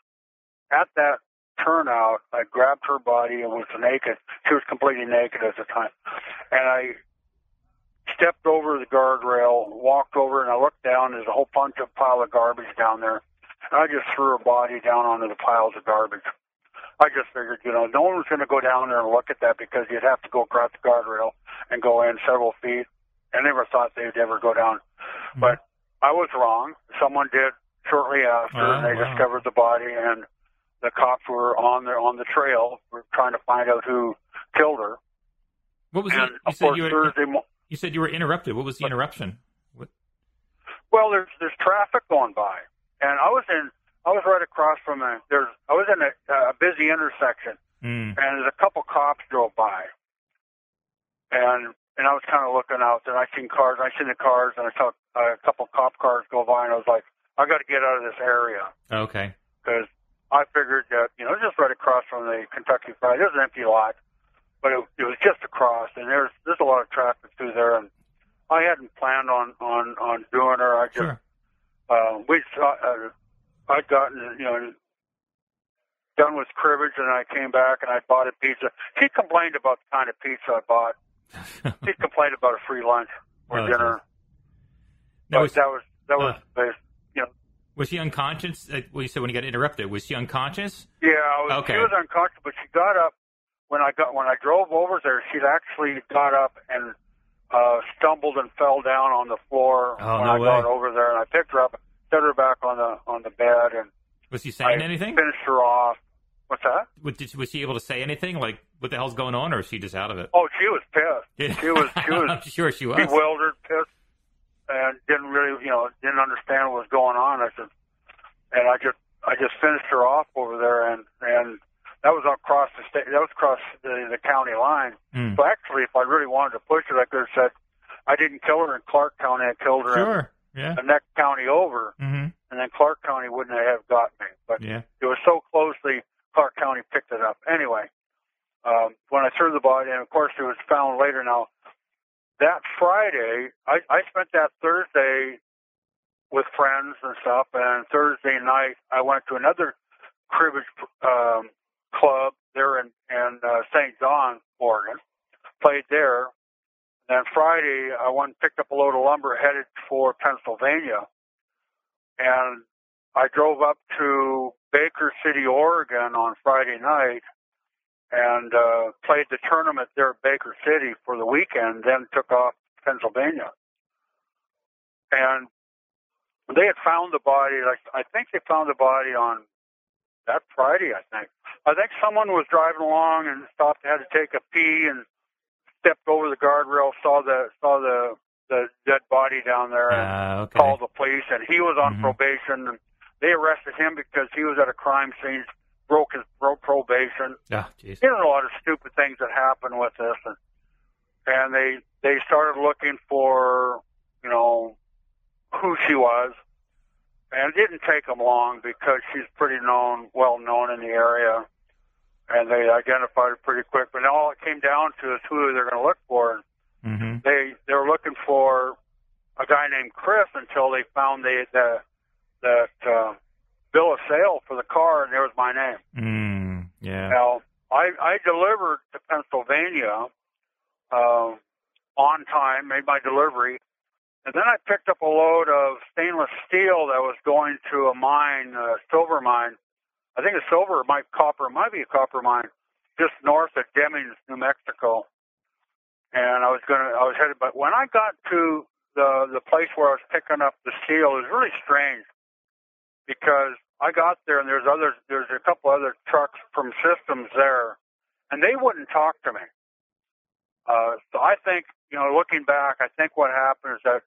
at that turnout, I grabbed her body and was naked. She was completely naked at the time. And I stepped over the guardrail, walked over, and I looked down. There's a whole bunch of pile of garbage down there. And I just threw her body down onto the piles of garbage. I just figured, you know, no one was going to go down there and look at that because you'd have to go across the guardrail and go in several feet. I never thought they'd ever go down. Hmm. But I was wrong. Someone did shortly after,
Oh,
and they oh,
wow.
discovered the body, and the cops were on there on the trail, were trying to find out who killed her.
What was
And
it? You said you were,
Thursday. Mo-
you said you were interrupted. What was the interruption? What?
well, there's there's traffic going by, and I was in. I was right across from a. There's. I was in a, a busy intersection,
Mm.
and there's a couple cops drove by, and and I was kind of looking out there. I seen cars. I seen the cars, and I saw a couple cop cars go by, and I was like, I got to get out of this area.
Okay.
because I figured that you know just right across from the Kentucky Fried. There's an empty lot, but it, it was just across, and there's there's a lot of traffic through there, and I hadn't planned on on on doing her. I just
Sure.
Uh, we saw, uh, I'd gotten you know done with cribbage, and I came back and I bought a pizza. She complained about the kind of pizza I bought. (laughs) She complained about a free lunch or
Oh,
dinner.
Now, was,
that was that was
uh.
you know
was she unconscious? Well, you said when you got interrupted. Was she unconscious?
Yeah, I was,
Okay.
she was unconscious, but she got up when I got when I drove over there. She'd actually got up and uh, stumbled and fell down on the floor
Oh,
when
no
I got over there, and I picked her up, set her back on the on the bed, and
Was she saying
I
anything?
finished her off. What's that?
Was, did, was she able to say anything? Like, what the hell's going on, or is she just out of it?
Oh, she was pissed. She was she was (laughs)
I'm sure she was.
bewildered, pissed, and didn't really, you know, didn't understand what was going on. I said, and I just, I just finished her off over there, and and that was across the state, that was across the, the county line.
Mm.
So actually, if I really wanted to push it, I could have said, I didn't kill her in Clark County. I killed her
Sure. Yeah.
in the next county over,
Mm-hmm.
and then Clark County wouldn't have got me. But
Yeah.
it was so closely, Clark County picked it up. Anyway, um, when I threw the body, and of course it was found later. Now, that Friday, I, I spent that Thursday with friends and stuff, and Thursday night I went to another cribbage um, club there in, in uh, St. John, Oregon. Played there. Then Friday I went and picked up a load of lumber headed for Pennsylvania, and I drove up to Baker City, Oregon on Friday night and uh, played the tournament there at Baker City for the weekend, then took off to Pennsylvania. And they had found the body, like I think they found the body on that Friday, I think. I think someone was driving along and stopped, had to take a pee and stepped over the guardrail, saw the saw the the dead body down there and
Uh, okay.
called the police, and he was on
Mhm.
probation. And they arrested him because he was at a crime scene, broke his broke probation.
Ah, jeez.
There's a lot of stupid things that happen with this, and and they they started looking for you know who she was, and it didn't take them long because she's pretty known, well known in the area, and they identified her pretty quick. But all it came down to is who they're going to look for.
Mm-hmm.
They they were looking for a guy named Chris until they found the the that uh, bill of sale for the car, and there was my name.
Mm, yeah.
Now, I, I delivered to Pennsylvania uh, on time, made my delivery, and then I picked up a load of stainless steel that was going to a mine, a silver mine. I think a silver, might copper, might be a copper mine, just north of Demings, New Mexico. And I was gonna, I was headed, but when I got to the the place where I was picking up the steel, it was really strange because I got there and there's other, there's a couple other trucks from systems there, and they wouldn't talk to me. Uh, so I think, you know, looking back, I think what happened is that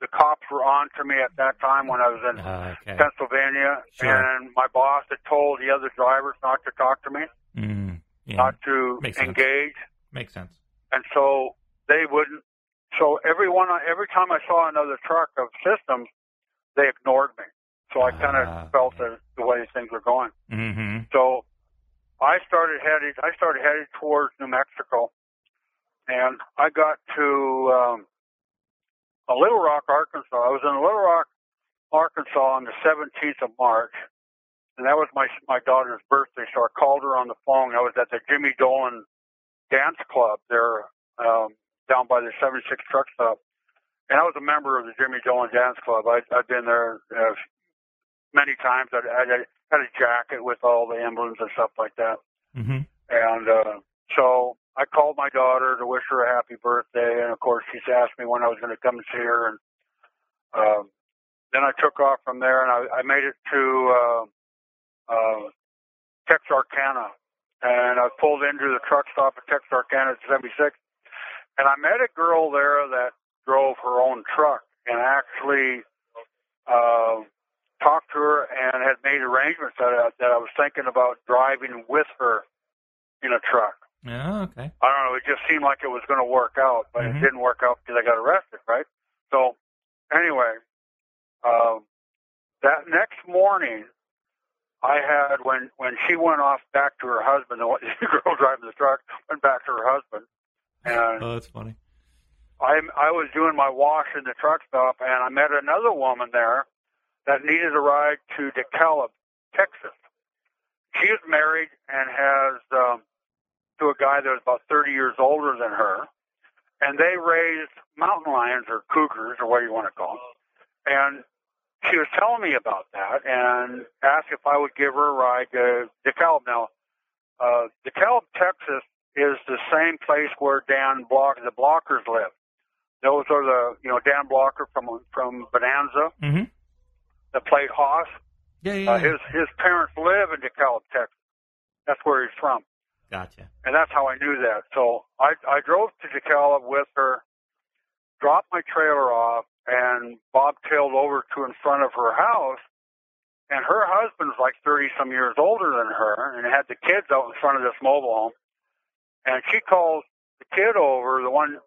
the cops were on to me at that time when I was in
Uh, okay.
Pennsylvania,
Sure.
and my boss had told the other drivers not to talk to me,
Mm, yeah.
not to
Makes sense.
engage,
Makes sense.
and so they wouldn't. So every one, every time I saw another truck of systems, they ignored me. So I kind of
Ah.
felt the, the way things were going.
Mm-hmm.
So I started heading. I started heading towards New Mexico, and I got to um, Little Rock, Arkansas. I was in Little Rock, Arkansas on the 17th of March, and that was my my daughter's birthday. So I called her on the phone. I was at the Jimmy Dolan Dance Club there um, down by the 76 truck stop, and I was a member of the Jimmy Dolan Dance Club. I, I'd been there uh, many times. I, I had a jacket with all the emblems and stuff like that.
Mm-hmm.
And uh, so I called my daughter to wish her a happy birthday, and of course she's asked me when I was going to come and see her. And um, then I took off from there, and I, I made it to uh, uh, Texarkana, and I pulled into the truck stop at Texarkana at 76, and I met a girl there that drove her own truck, and actually. Uh, talked to her and had made arrangements that I, that I was thinking about driving with her in a truck.
Oh, okay.
I don't know. It just seemed like it was going to work out, but
Mhm.
it didn't work out because I got arrested, right? So, anyway, um, that next morning, I had when when she went off back to her husband, the (laughs) the girl driving the truck went back to her husband, and
Oh, that's funny.
I I was doing my wash in the truck stop, and I met another woman there that needed a ride to DeKalb, Texas. She is married and has um, to a guy that was about 30 years older than her, and they raised mountain lions or cougars or what you want to call them. And she was telling me about that and asked if I would give her a ride to DeKalb. Now, uh, DeKalb, Texas, is the same place where Dan Block, the Blockers live. Those are the, you know, Dan Blocker from from Bonanza
Mm-hmm.
that played Hoss.
Yeah, yeah.
Uh, his his parents live in DeKalb, Texas. That's where he's from,
Gotcha.
and that's how I knew that. So I I drove to DeKalb with her, dropped my trailer off, and bobtailed over to in front of her house. And her husband's like thirty some years older than her, and had the kids out in front of this mobile home. And she calls the kid over, the one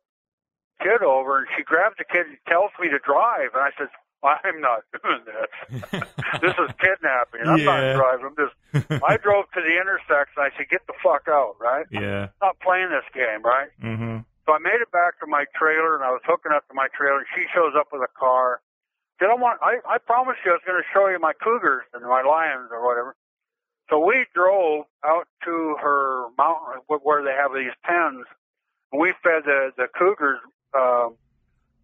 kid over, and she grabs the kid and tells me to drive. And I said, I'm not (laughs) doing this. (laughs) this is kidnapping. I'm
Yeah.
not driving. I'm just. I (laughs) drove to the intersection. I said, "Get the fuck out!" Right?
yeah.
I'm not playing this game, right?
Mm-hmm.
So I made it back to my trailer, and I was hooking up to my trailer. And she shows up with a car. Said, "I want. I I promised you I was going to show you my cougars and my lions or whatever." So we drove out to her mountain where they have these pens. And we fed the the cougars. Um,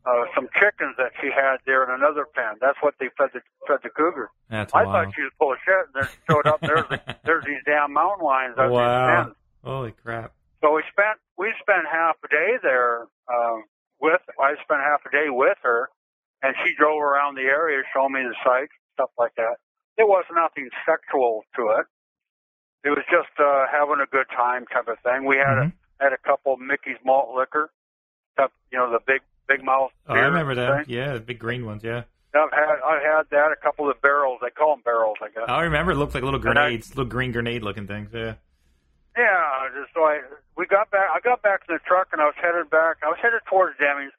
uh, some chickens that she had there in another pen. That's what they fed the fed the cougar.
That's
I
wild.
thought she was full of shit. And then showed up. There's (laughs) there's these damn mountain lions out
Wow.
these pens.
Holy crap.
So we spent we spent half a day there uh, with. I spent half a day with her, and she drove around the area, showing me the sights, stuff like that. There was nothing sexual to it. It was just uh, having a good time type of thing. We had
Mhm.
a had a couple of Mickey's malt liquor, you know, the big big mouth.
Oh, I remember that. Yeah, the big green ones. Yeah.
I've had I had that a couple of barrels. They call them barrels, I guess.
I remember. It looked like little
And I-
grenades, little green grenade looking things. Yeah.
Yeah, just so I we got back. I got back to the truck and I was headed back. I was headed towards Demi's,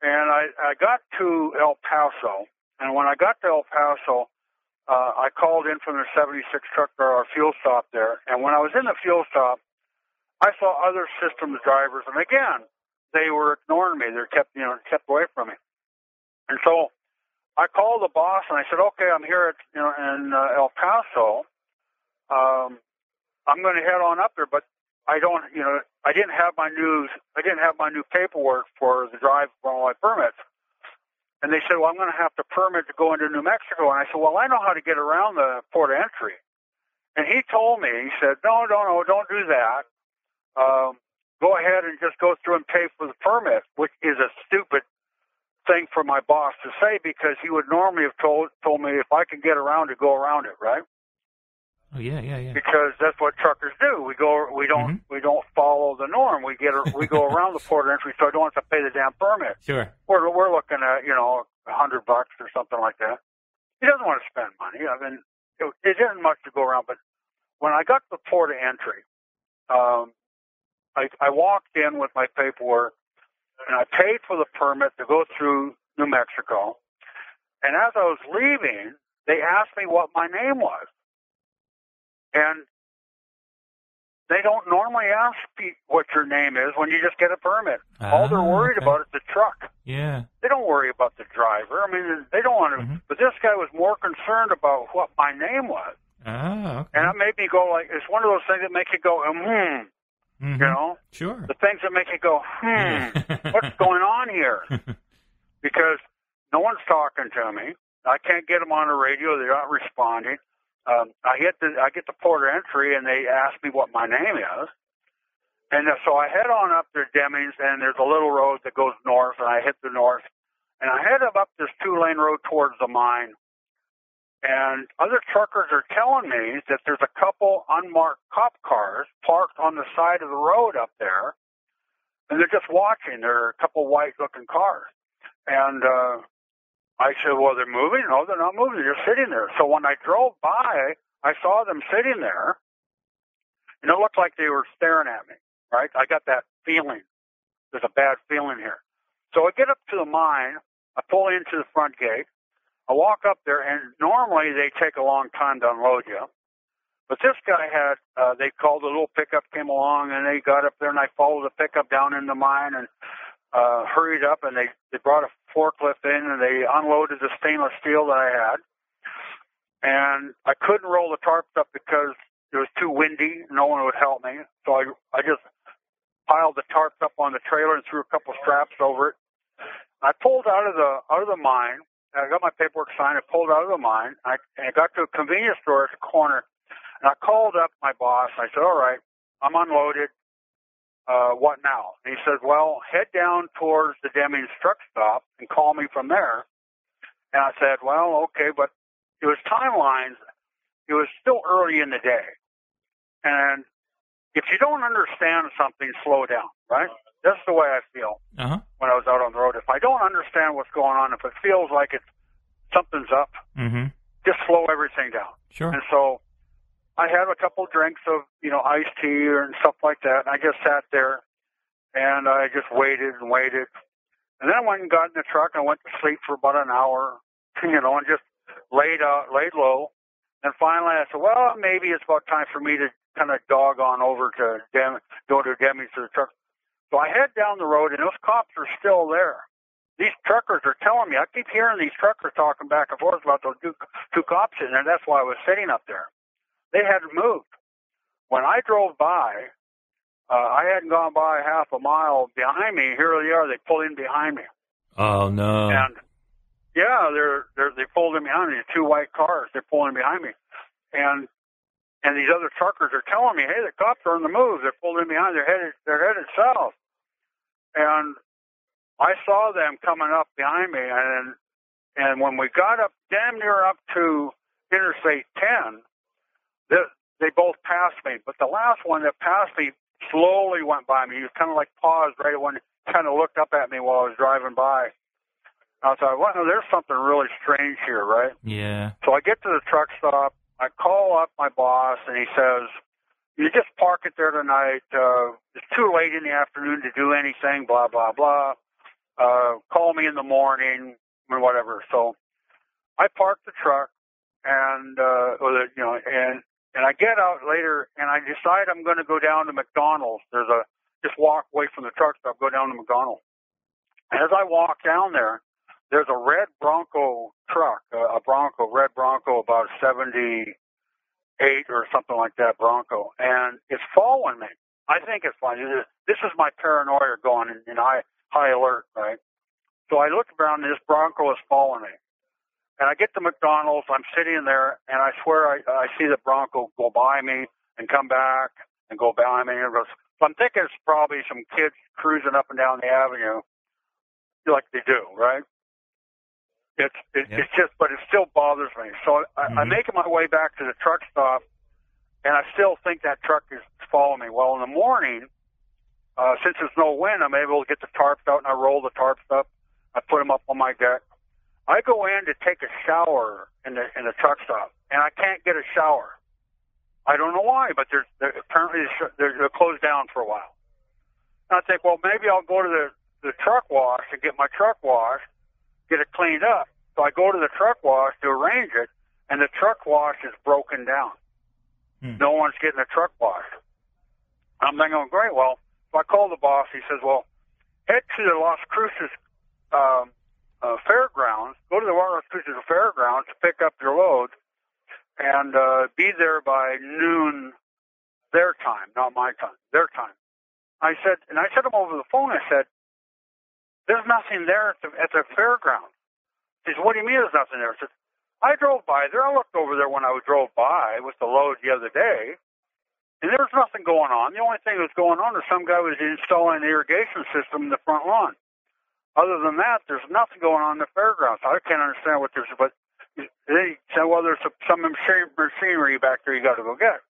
and I I got to El Paso. And when I got to El Paso, uh, I called in from the 76 truck or our fuel stop there. And when I was in the fuel stop, I saw other systems drivers, and again, they were ignoring me. They kept you know kept away from me. And so I called the boss and I said, okay, I'm here at, you know, in uh, El Paso. Um, I'm going to head on up there, but I don't, you know, I didn't have my new, I didn't have my new paperwork for the drive for all my permits. And they said, well, I'm going to have to permit to go into New Mexico. And I said, well, I know how to get around the port of entry. And he told me, he said, no, no, no, don't do that. Um, go ahead and just go through and pay for the permit, which is a stupid thing for my boss to say because he would normally have told told me if I can get around to go around it, right?
Oh yeah, yeah, yeah.
Because that's what truckers do. We go, we don't,
Mhm.
we don't follow the norm. We get, we go around the port of entry, so I don't have to pay the damn permit.
Sure.
We're we're looking at you know a hundred bucks or something like that. He doesn't want to spend money. I mean, it, it isn't much to go around. But when I got to the port of entry, um, I, I walked in with my paperwork and I paid for the permit to go through New Mexico. And as I was leaving, they asked me what my name was. And they don't normally ask what your name is when you just get a permit. All they're
Ah,
worried
okay.
about is the truck.
Yeah.
They don't worry about the driver. I mean, they don't want to.
Mhm.
But this guy was more concerned about what my name was,
Ah. Okay.
and that made me go like, it's one of those things that make you go, hmm,
Mhm.
you know,
Sure.
the things that make you go, hmm, what's going on here? (laughs) Because no one's talking to me. I can't get them on the radio. They're not responding. Um, I hit the I get the port entry, and they ask me what my name is. And so I head on up to Demings, and there's a little road that goes north, and I hit the north, and I head up, up this two lane road towards the mine. And other truckers are telling me that there's a couple unmarked cop cars parked on the side of the road up there, and they're just watching. There are a couple white looking cars. And uh, I said, Well, they're moving? No, they're not moving. They're sitting there. So when I drove by, I saw them sitting there, and it looked like they were staring at me, right? I got that feeling. There's a bad feeling here. So I get up to the mine. I pull into the front gate. I walk up there, and normally they take a long time to unload you. But this guy had, uh, they called a little pickup, came along, and they got up there, and I followed the pickup down in the mine and uh, hurried up, and they, they brought a forklift in, and they unloaded the stainless steel that I had. And I couldn't roll the tarps up because it was too windy. No one would help me. So I, I just piled the tarps up on the trailer and threw a couple straps over it. I pulled out of the out of the mine. I got my paperwork signed. I pulled out of the mine. I, and I got to a convenience store at the corner, and I called up my boss. I said, "All right, I'm unloaded. Uh, what now?" And he said, "Well, head down towards the Demings truck stop and call me from there." And I said, "Well, okay, but it was timelines. It was still early in the day, and if you don't understand something, slow down. Right? That's the way I feel."
Uh huh.
when I was out on the road. If I don't understand what's going on, if it feels like it's something's up,
Mm-hmm.
just slow everything down.
Sure.
And so I had a couple drinks of, you know, iced tea and stuff like that. And I just sat there and I just waited and waited. And then I went and got in the truck and went to sleep for about an hour, (laughs) you know, and just laid out, laid low. And finally I said, well, maybe it's about time for me to kind of dog on over to Dem, go to Demi's to the truck. So I head down the road, and those cops are still there. These truckers are telling me. I keep hearing these truckers talking back and forth about those two, two cops in there. That's why I was sitting up there. They hadn't moved. When I drove by, uh, I hadn't gone by half a mile behind me. Here they are. They pull in behind me,
Oh no.
and yeah, they're they're they pulled in behind me. Two white cars. They're pulling behind me, and and these other truckers are telling me, "Hey, the cops are on the move. They're pulling in behind. They're headed they're headed south." And I saw them coming up behind me, and and when we got up damn near up to Interstate 10, they, they both passed me. But the last one that passed me slowly went by me. He was kind of like paused right when he kind of looked up at me while I was driving by. I thought, well, there's something really strange here, right?
yeah.
So I get to the truck stop. I call up my boss, and he says, "You just park it there tonight. Uh, it's too late in the afternoon to do anything. Blah blah blah. Uh, call me in the morning or whatever." So I park the truck, and uh, or the, you know, and and I get out later, and I decide I'm going to go down to McDonald's. There's a just walk away from the truck stop, go down to McDonald's. And As I walk down there, there's a red Bronco truck, a, a Bronco, red Bronco, about 78 or something like that Bronco, and it's following me. I think it's funny. This is my paranoia going in, in high high alert, right? So I look around, and this Bronco is following me. And I get to McDonald's, I'm sitting there, and I swear I, I see the Bronco go by me and come back and go by me. And goes, so I'm thinking it's probably some kids cruising up and down the avenue like they do, right? It's it, yep. it's just, but it still bothers me. So I, mm-hmm. I'm making my way back to the truck stop, and I still think that truck is following me. Well, in the morning, uh, since there's no wind, I'm able to get the tarps out and I roll the tarps up. I put them up on my deck. I go in to take a shower in the in the truck stop, and I can't get a shower. I don't know why, but there's they're, apparently they're, they're closed down for a while. And I think, well, maybe I'll go to the the truck wash and get my truck washed, get it cleaned up. So I go to the truck wash to arrange it, and the truck wash is broken down. Hmm. No one's getting a truck washed. I'm thinking, great. Well, so I call the boss. He says, well, head to the Las Cruces um, uh, fairgrounds. Go to the Las Cruces fairgrounds to pick up your load, and uh, be there by noon their time, not my time, their time. I said, and I said to him over the phone. I said, there's nothing there at the, at the fairground. He says, what do you mean there's nothing there? I said, I drove by there. I looked over there when I drove by with the load the other day, and there was nothing going on. The only thing that was going on is some guy was installing an irrigation system in the front lawn. Other than that, there's nothing going on in the fairgrounds. I can't understand what there's, but they said, well, there's some machinery back there you got to go get.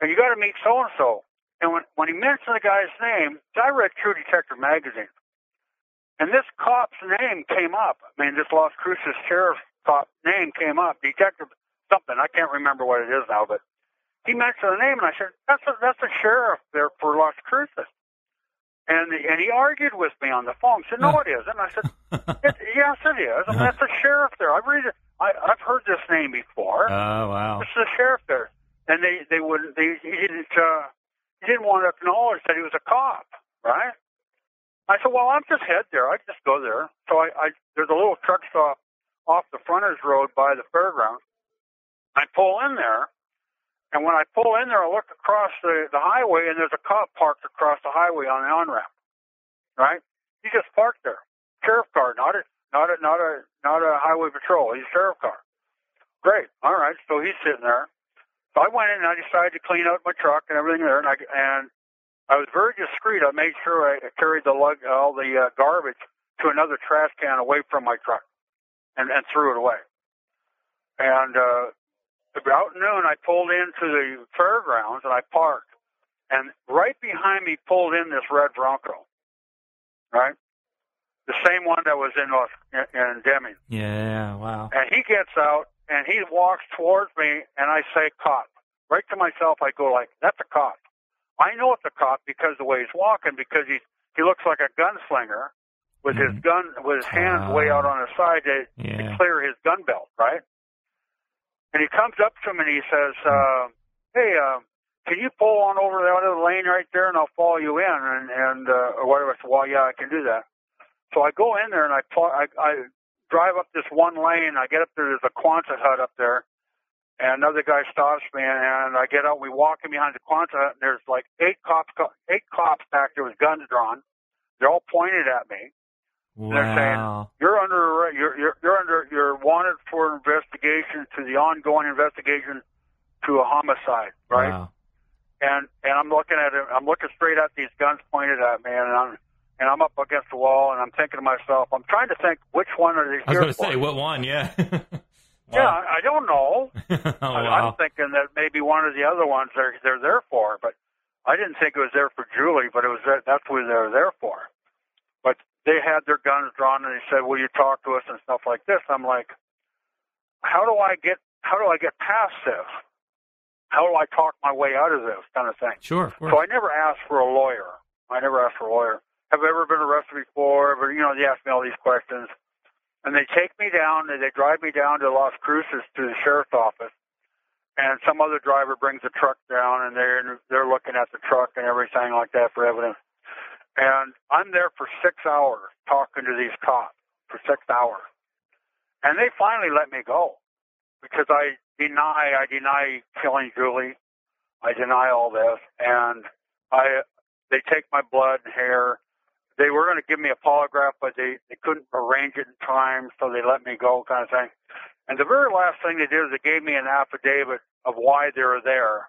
And you got to meet so and so. And when when he mentioned the guy's name, I read True Detective magazine. And this cop's name came up. I mean, this Las Cruces sheriff cop name came up, Detective something. I can't remember what it is now, but he mentioned the name, and I said, "That's a, that's a sheriff there for Las Cruces." And and he argued with me on the phone. He said, "No, it isn't." I said, (laughs) it, "Yes, it is. I mean, that's a sheriff there. I've read it. I, I've heard this name before.
Oh wow!
This is a sheriff there." And they they wouldn't. They he didn't. Uh, he didn't want to acknowledge that he was a cop? I said, well, I'm just head there. I just go there. So I, I there's a little truck stop off the frontage road by the fairgrounds. I pull in there, and when I pull in there, I look across the, the highway, and there's a cop parked across the highway on the on ramp. Right? He just parked there. Sheriff car, not a not a not a not a highway patrol. He's a sheriff car. Great. All right. So he's sitting there. So I went in and I decided to clean out my truck and everything there, and I and I was very discreet. I made sure I carried the lug, all the uh, garbage to another trash can away from my truck, and, and threw it away. And uh, about noon, I pulled into the fairgrounds and I parked. And right behind me pulled in this red Bronco, right? The same one that was in in, in Deming.
Yeah, wow.
And he gets out and he walks towards me, and I say, "Cop." Right to myself, I go like, "That's a cop." I know it's a cop because the way he's walking, because he he looks like a gunslinger with mm-hmm. his gun with his hands uh, way out on his side to, yeah. to clear his gun belt, right? And he comes up to him and he says, mm. uh, "Hey, uh, can you pull on over the other lane right there, and I'll follow you in?" And and uh, or whatever. I said, "Well, yeah, I can do that." So I go in there and I I, I drive up this one lane. I get up there. There's a Quonset hut up there, and another guy stops me, and I get out. We walk in behind the Quonset, and there's like eight cops, eight cops back there with guns drawn. They're all pointed at me.
Wow.
They're saying you're under you're, you're you're under you're wanted for investigation to the ongoing investigation to a homicide, right?
Wow.
And and I'm looking at it. I'm looking straight at these guns pointed at me, and I'm and I'm up against the wall, and I'm thinking to myself, I'm trying to think which one are these.
I was going to say what one, yeah. (laughs)
Yeah, I don't know. (laughs)
oh, wow.
I'm thinking that maybe one of the other ones they're they're there for, but I didn't think it was there for Julie, but it was that, that's what they were there for. But they had their guns drawn and they said, "Will you talk to us?" and stuff like this. I'm like, how do I get how do I get past this? How do I talk my way out of this kind of thing?
Sure. Of
so I never asked for a lawyer. I never asked for a lawyer. Have I ever been arrested before? But you know, they asked me all these questions. And they take me down, and they drive me down to Las Cruces to the sheriff's office. And some other driver brings a truck down, and they're they're looking at the truck and everything like that for evidence. And I'm there for six hours talking to these cops for six hours. and they finally let me go because I deny I deny killing Julie, I deny all this, and I they take my blood and hair. They were going to give me a polygraph, but they they couldn't arrange it in time, so they let me go, kind of thing. And the very last thing they did is they gave me an affidavit of why they were there.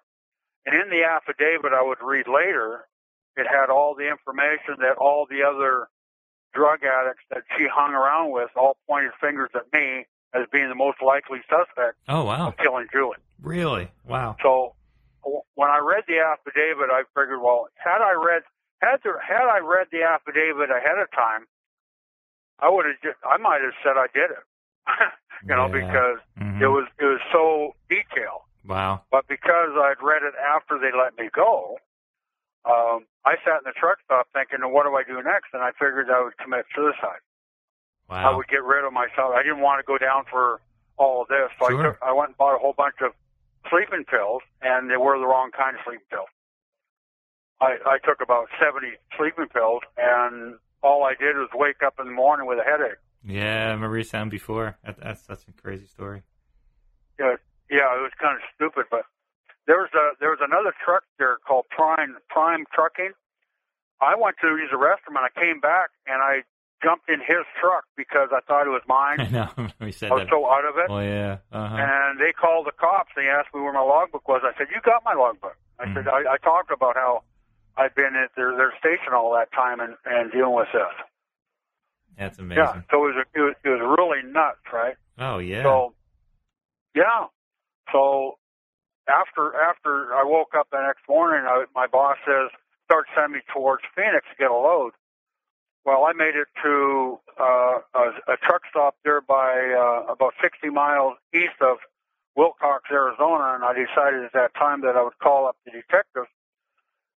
And in the affidavit I would read later, it had all the information that all the other drug addicts that she hung around with all pointed fingers at me as being the most likely suspect
Oh wow.
of killing Julie.
Really? Wow.
So when I read the affidavit, I figured, well, had I read had there, had I read the affidavit ahead of time, I would have just I might have said I did it, (laughs) you know,
Yeah.
because
Mhm.
it was it was so detailed.
Wow.
But because I'd read it after they let me go, um, I sat in the truck stop thinking, well, what do I do next? And I figured I would commit suicide.
Wow!
I would get rid of myself. I didn't want to go down for all of this, so
Sure.
I took, I went and bought a whole bunch of sleeping pills, and they were the wrong kind of sleeping pills. I, I took about seventy sleeping pills, and all I did was wake up in the morning with a headache.
Yeah, I remember you saying before. That, that's that's a crazy story.
Yeah, yeah, it was kind of stupid, but there was a there was another truck there called Prime Prime Trucking. I went to use the restroom, and I came back, and I jumped in his truck because I thought it was mine. (laughs)
I know. (laughs) we said
I was
that.
so out of it.
Oh yeah. Uh huh.
And they called the cops. They asked me where my logbook was. I said, "You got my logbook." I said, I, "I talked about how I'd been at their their station all that time and and dealing with this."
That's amazing.
Yeah. So it was it was, it was really nuts, right?
Oh yeah.
So, yeah. So after after I woke up the next morning, I, my boss says, "Start sending me towards Phoenix to get a load." Well, I made it to uh, a, a truck stop there by uh, about 60 miles east of Willcox, Arizona, and I decided at that time that I would call up the detective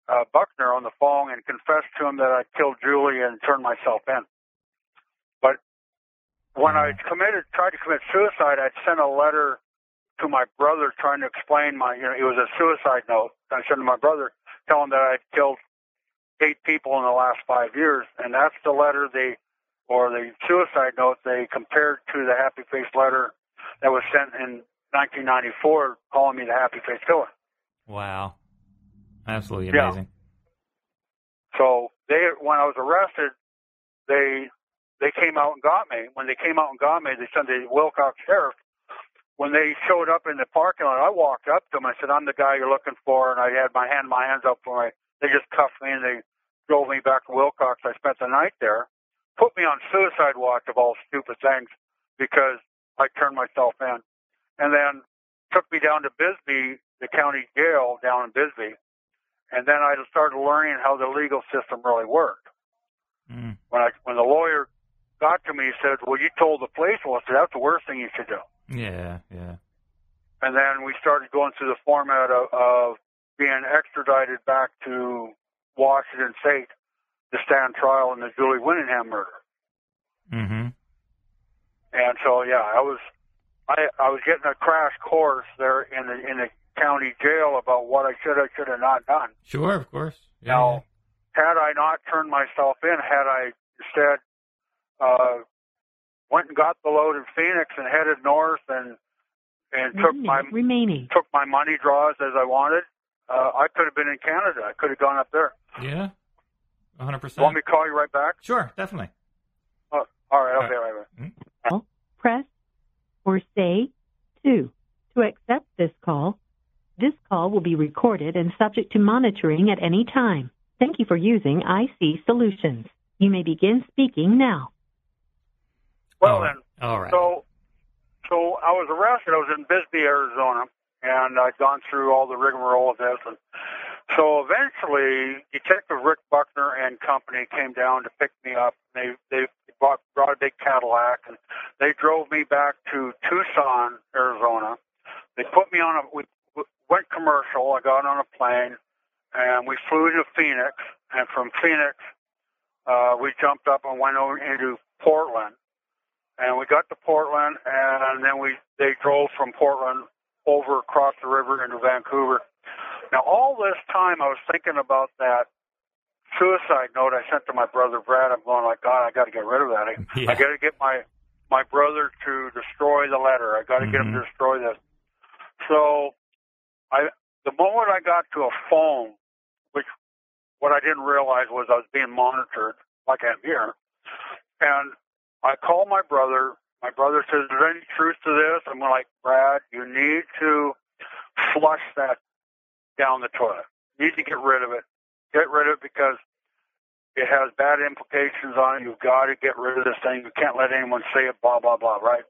uh, Buckner on the phone and confessed to him that I killed Julie and turned myself in. But when I committed, tried to commit suicide, I'd sent a letter to my brother trying to explain my, you know, it was a suicide note. I sent to my brother telling him that I'd killed eight people in the last five years, and that's the letter they, or the suicide note they compared to the happy face letter that was sent in 1994 calling me the happy face killer.
wow. Absolutely
Yeah.
amazing.
So they, when I was arrested, they they came out and got me. When they came out and got me, they sent the Willcox sheriff. When they showed up in the parking lot, I walked up to them. I said, "I'm the guy you're looking for," and I had my hand, my hands up for my. They just cuffed me and they drove me back to Willcox. I spent the night there, put me on suicide watch of all stupid things because I turned myself in, and then took me down to Bisbee, the county jail down in Bisbee, and then I started learning how the legal system really worked.
Mm.
When I when the lawyer got to me, he said, "Well, you told the police." Well, I said, "That's the worst thing you should do."
Yeah. Yeah.
And then we started going through the format of, of being extradited back to Washington State to stand trial in the Julie Winningham murder.
Mm-hmm.
And so, yeah, I was I I was getting a crash course there in the in the county jail about what I should have should have not done.
Sure. Of course. Yeah.
Now, had I not turned myself in, had I instead uh, went and got the load in Phoenix and headed north and and took my
remaining.
took my money draws as I wanted, uh, I could have been in Canada. I could have gone up there.
Yeah. One hundred
Want
percent.
me to call you right back?
Sure. Definitely.
Uh, all right, I'll be right back.
Press or say 2 to accept this call. This call will be recorded and subject to monitoring at any time. Thank you for using IC Solutions. You may begin speaking now.
Well then,
All right.
So, so I was arrested. I was in Bisbee, Arizona, and I'd gone through all the rigmarole of this. And so eventually, Detective Rick Buckner and company came down to pick me up. They they bought, brought a big Cadillac, and they drove me back to Tucson, Arizona. They put me on a we we went commercial. I got on a plane, and we flew to Phoenix. And from Phoenix, uh, we jumped up and went over into Portland and we got to Portland, and then we they drove from Portland over across the river into Vancouver. Now, all this time, I was thinking about that suicide note I sent to my brother Brad. I'm going like, God, I got to get rid of that. I,
Yeah.
I got to get my my brother to destroy the letter. I got to get him to
Mhm.
destroy this. So, I the moment I got to a phone, which what I didn't realize was I was being monitored, like I'm here, and I called my brother. My brother says, "Is there any truth to this?" I'm like, "Brad, you need to flush that down the toilet. You need to get rid of it. Get rid of it because." It has bad implications on it. You've got to get rid of this thing. You can't let anyone say it, blah, blah, blah, right?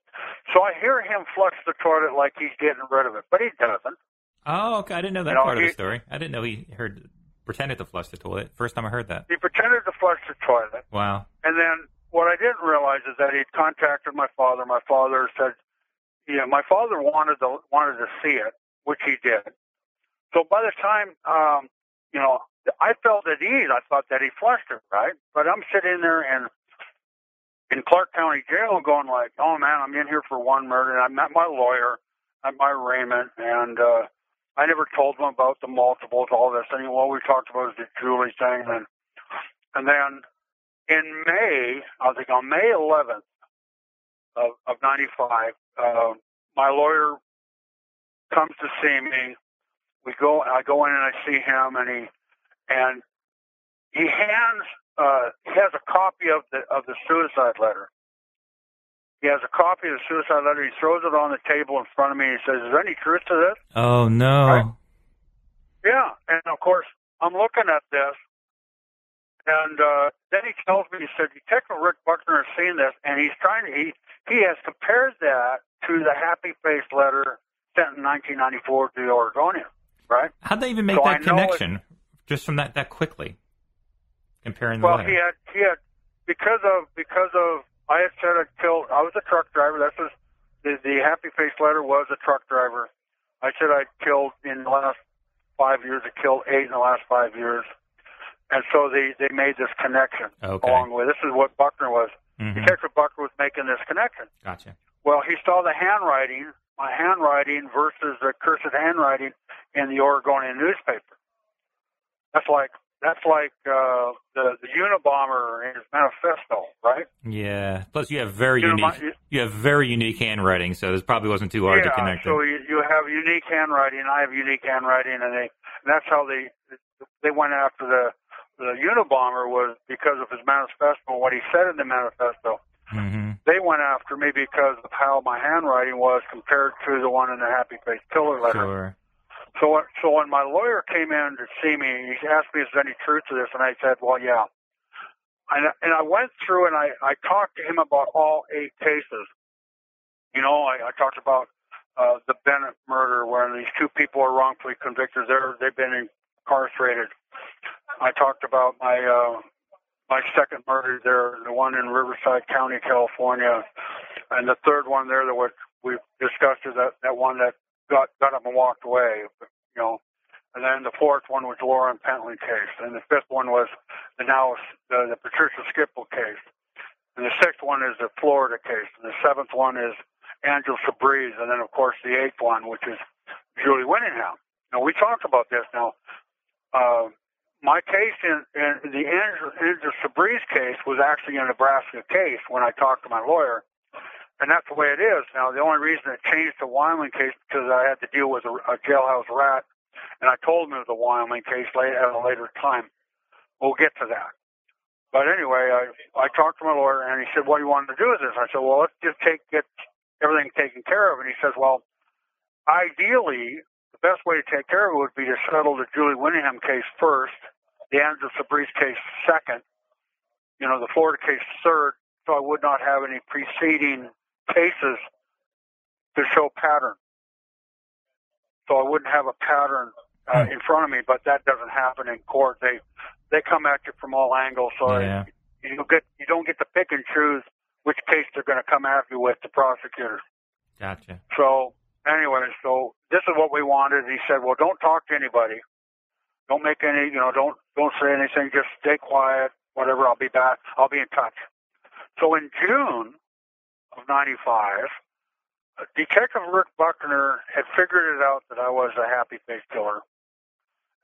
So I hear him flush the toilet like he's getting rid of it, but he doesn't.
Oh, okay. I didn't know that
You know,
part of the story. I didn't know he heard pretended to flush the toilet. First time I heard that.
He pretended to flush the toilet.
Wow.
And then what I didn't realize is that he'd contacted my father. My father said, "Yeah, my father wanted to wanted to see it, which he did." So by the time, um, you know, I felt at ease. I thought that he flushed it, right? But I'm sitting there and in Clark County Jail, going like, "Oh man, I'm in here for one murder." And I met my lawyer, at my arraignment, and uh, I never told him about the multiples, all this. And what we talked about was the Julie thing, and and then in May, I think on May 11th of, of 95, uh, my lawyer comes to see me. We go, I go in and I see him and he, and he hands, uh, he has a copy of the, of the suicide letter. He has a copy of the suicide letter. He throws it on the table in front of me. He says, is there any truth to this?
Oh no.
Right. Yeah, and of course I'm looking at this, and uh, then he tells me he said Detective Rick Buckner has seen this, and he's trying to he he has compared that to the happy face letter sent in 1994 to the Oregonian, right?
How'd they even make
So
that
I it-
connection? Just from that that quickly, comparing the
Well,
letter.
he had he had because of because of I had said killed. I was a truck driver. That's was the the happy face letter was a truck driver. I said I killed in the last five years. I killed eight in the last five years, and so they they made this connection
Okay.
along way. This is what Buckner was.
Mhm.
Detective Buckner was making this connection.
Gotcha.
Well, he saw the handwriting, my handwriting versus the cursed handwriting in the Oregonian newspaper. That's like that's like uh, the the Unabomber in his manifesto, right?
Yeah. Plus, you have very unique. you have very unique handwriting, so this probably wasn't too hard
yeah.
to connect.
Yeah.
so
you, you have unique handwriting. I have unique handwriting, and they and that's how they they went after the the Unabomber was because of his manifesto, what he said in the manifesto.
hmm
They went after me because of how my handwriting was compared to the one in the Happy Face Killer letter.
Sure.
So, so when my lawyer came in to see me, he asked me if there's any truth to this, and I said, well, yeah. And, and I went through and I, I talked to him about all eight cases. You know, I, I talked about uh, the Bennett murder, where these two people are wrongfully convicted. They're they've been incarcerated. I talked about my uh, my second murder there, the one in Riverside County, California, and the third one there that what we discussed is that that one that got got up and walked away. You know, and then the fourth one was Lauren Pentland case, and the fifth one was the now the, the Patricia Skiple case, and the sixth one is the Florida case, and the seventh one is Angela Subrize, and then of course the eighth one, which is Julie Winningham. Now we talked about this. Now, uh, my case in, in the Angela, Angela Subrize case was actually a Nebraska case when I talked to my lawyer and that's the way it is. Now, the only reason it changed to Wyoming case because I had to deal with a, a jailhouse rat, and I told him it was a Wyoming case late, at a later time. We'll get to that. But anyway, I I talked to my lawyer, and he said, "What do you want to do with this?" I said, "Well, let's just take get everything taken care of." And he says, "Well, ideally, the best way to take care of it would be to settle the Julie Winningham case first, the Angela Subrize case second, you know, the Florida case third, so I would not have any preceding cases to show pattern. So I wouldn't have a pattern uh,
Hmm.
in front of me, but that doesn't happen in court. They they come at you from all angles, so
Yeah.
you don't get you don't get to pick and choose which case they're going to come after you with the prosecutor.
Gotcha.
So anyway, so this is what we wanted. He said, "Well, don't talk to anybody. Don't make any, you know, don't don't say anything. Just stay quiet. Whatever. I'll be back. I'll be in touch." So in June of '95, uh, Detective Rick Buckner had figured it out that I was a happy face killer,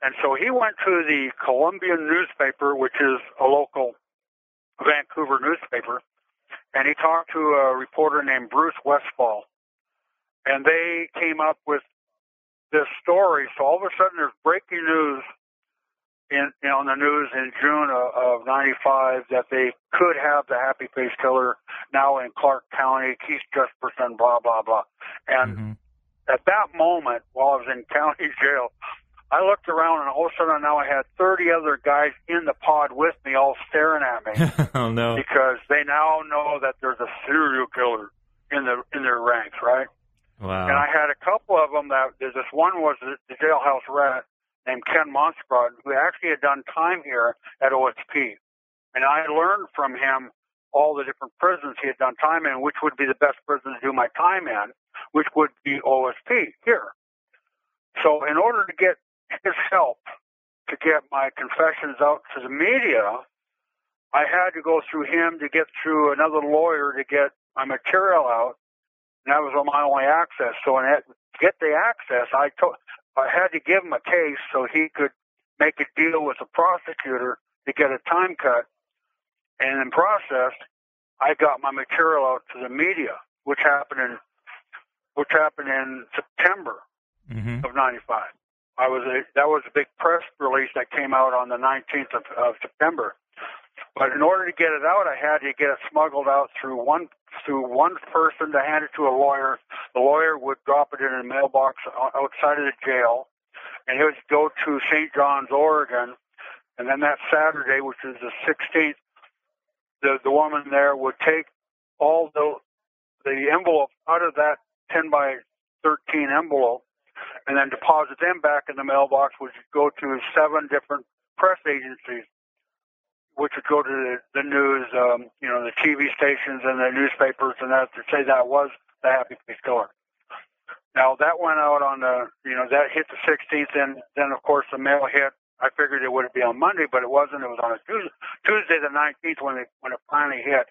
and so he went to the Columbian newspaper, which is a local Vancouver newspaper, and he talked to a reporter named Bruce Westfall, and they came up with this story. So all of a sudden, there's breaking news in you know, on the news in June of, of '95 that they could have the Happy Face Killer now in Clark County, Keith Jesperson, blah blah blah, and.
Mm-hmm.
At that moment, while I was in (laughs) county jail, I looked around and all of a sudden now I had 30 other guys in the pod with me all staring at me. (laughs)
oh no.
Because they now know that there's a serial killer in the in their ranks, right?
Wow.
And I had a couple of them that this one was the, the jailhouse rat named Ken Monstrot who actually had done time here at OSP. And I learned from him all the different prisons he had done time in, which would be the best prison to do my time in, which would be OSP here. So in order to get his help to get my confessions out to the media, I had to go through him to get through another lawyer to get my material out, and that was my only access. So in that, to get the access, I told I had to give him a case so he could make a deal with the prosecutor to get a time cut, and in process, I got my material out to the media, which happened in which happened in September
mm-hmm.
of '95. I was a, that was a big press release that came out on the 19th of, of September. But in order to get it out, I had to get it smuggled out through one through one person to hand it to a lawyer. The lawyer would drop it in a mailbox outside of the jail, and it would go to St. John's, Oregon. And then that Saturday, which is the 16th, the the woman there would take all the the envelope out of that 10 by 13 envelope and then deposit them back in the mailbox, which would go to seven different press agencies, which would go to the, the news, um, you know, the TV stations and the newspapers, and that to say that was the Happy Face Killer. Now that went out on the, you know, that hit the 16th, and then of course the mail hit. I figured it would be on Monday, but it wasn't. It was on a Tuesday, the 19th when it when it finally hit.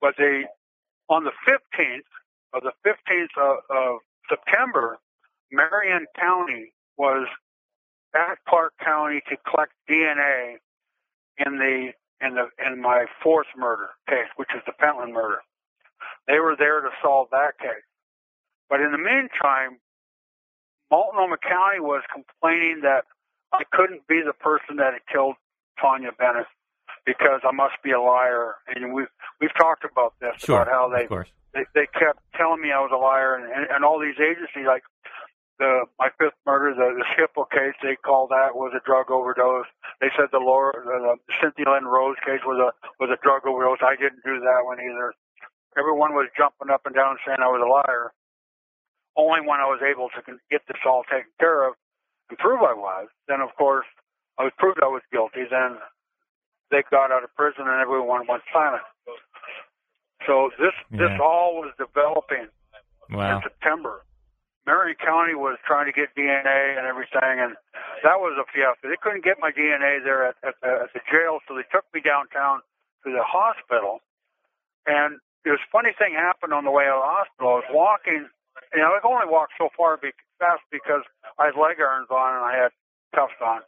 But they, on the 15th, of the 15th of, of September, Marion County was at Clark County to collect DNA in the in the in my fourth murder case, which is the Pentland murder. They were there to solve that case. But in the meantime, Multnomah County was complaining that I couldn't be the person that had killed Taunja Bennett because I must be a liar. And we've we've talked about this
sure,
about how they, they they kept telling me I was a liar, and, and, and all these agencies like the my fifth murder, the, the Skiple case, they called that was a drug overdose. They said the Laura, the, the Cynthia Lynn Rose case was a was a drug overdose. I didn't do that one either. Everyone was jumping up and down saying I was a liar. Only when I was able to get this all taken care of and prove I was, then of course I was proved I was guilty. Then they got out of prison and everyone went silent. So this yeah. this all was developing
wow.
in September. Marion County was trying to get DNA and everything, and that was a fiasco. They couldn't get my DNA there at, at, the, at the jail, so they took me downtown to the hospital. And a funny thing happened on the way out of the hospital. I was walking, you know, I could only walk so far be, fast because I had leg irons on and I had cuffs on,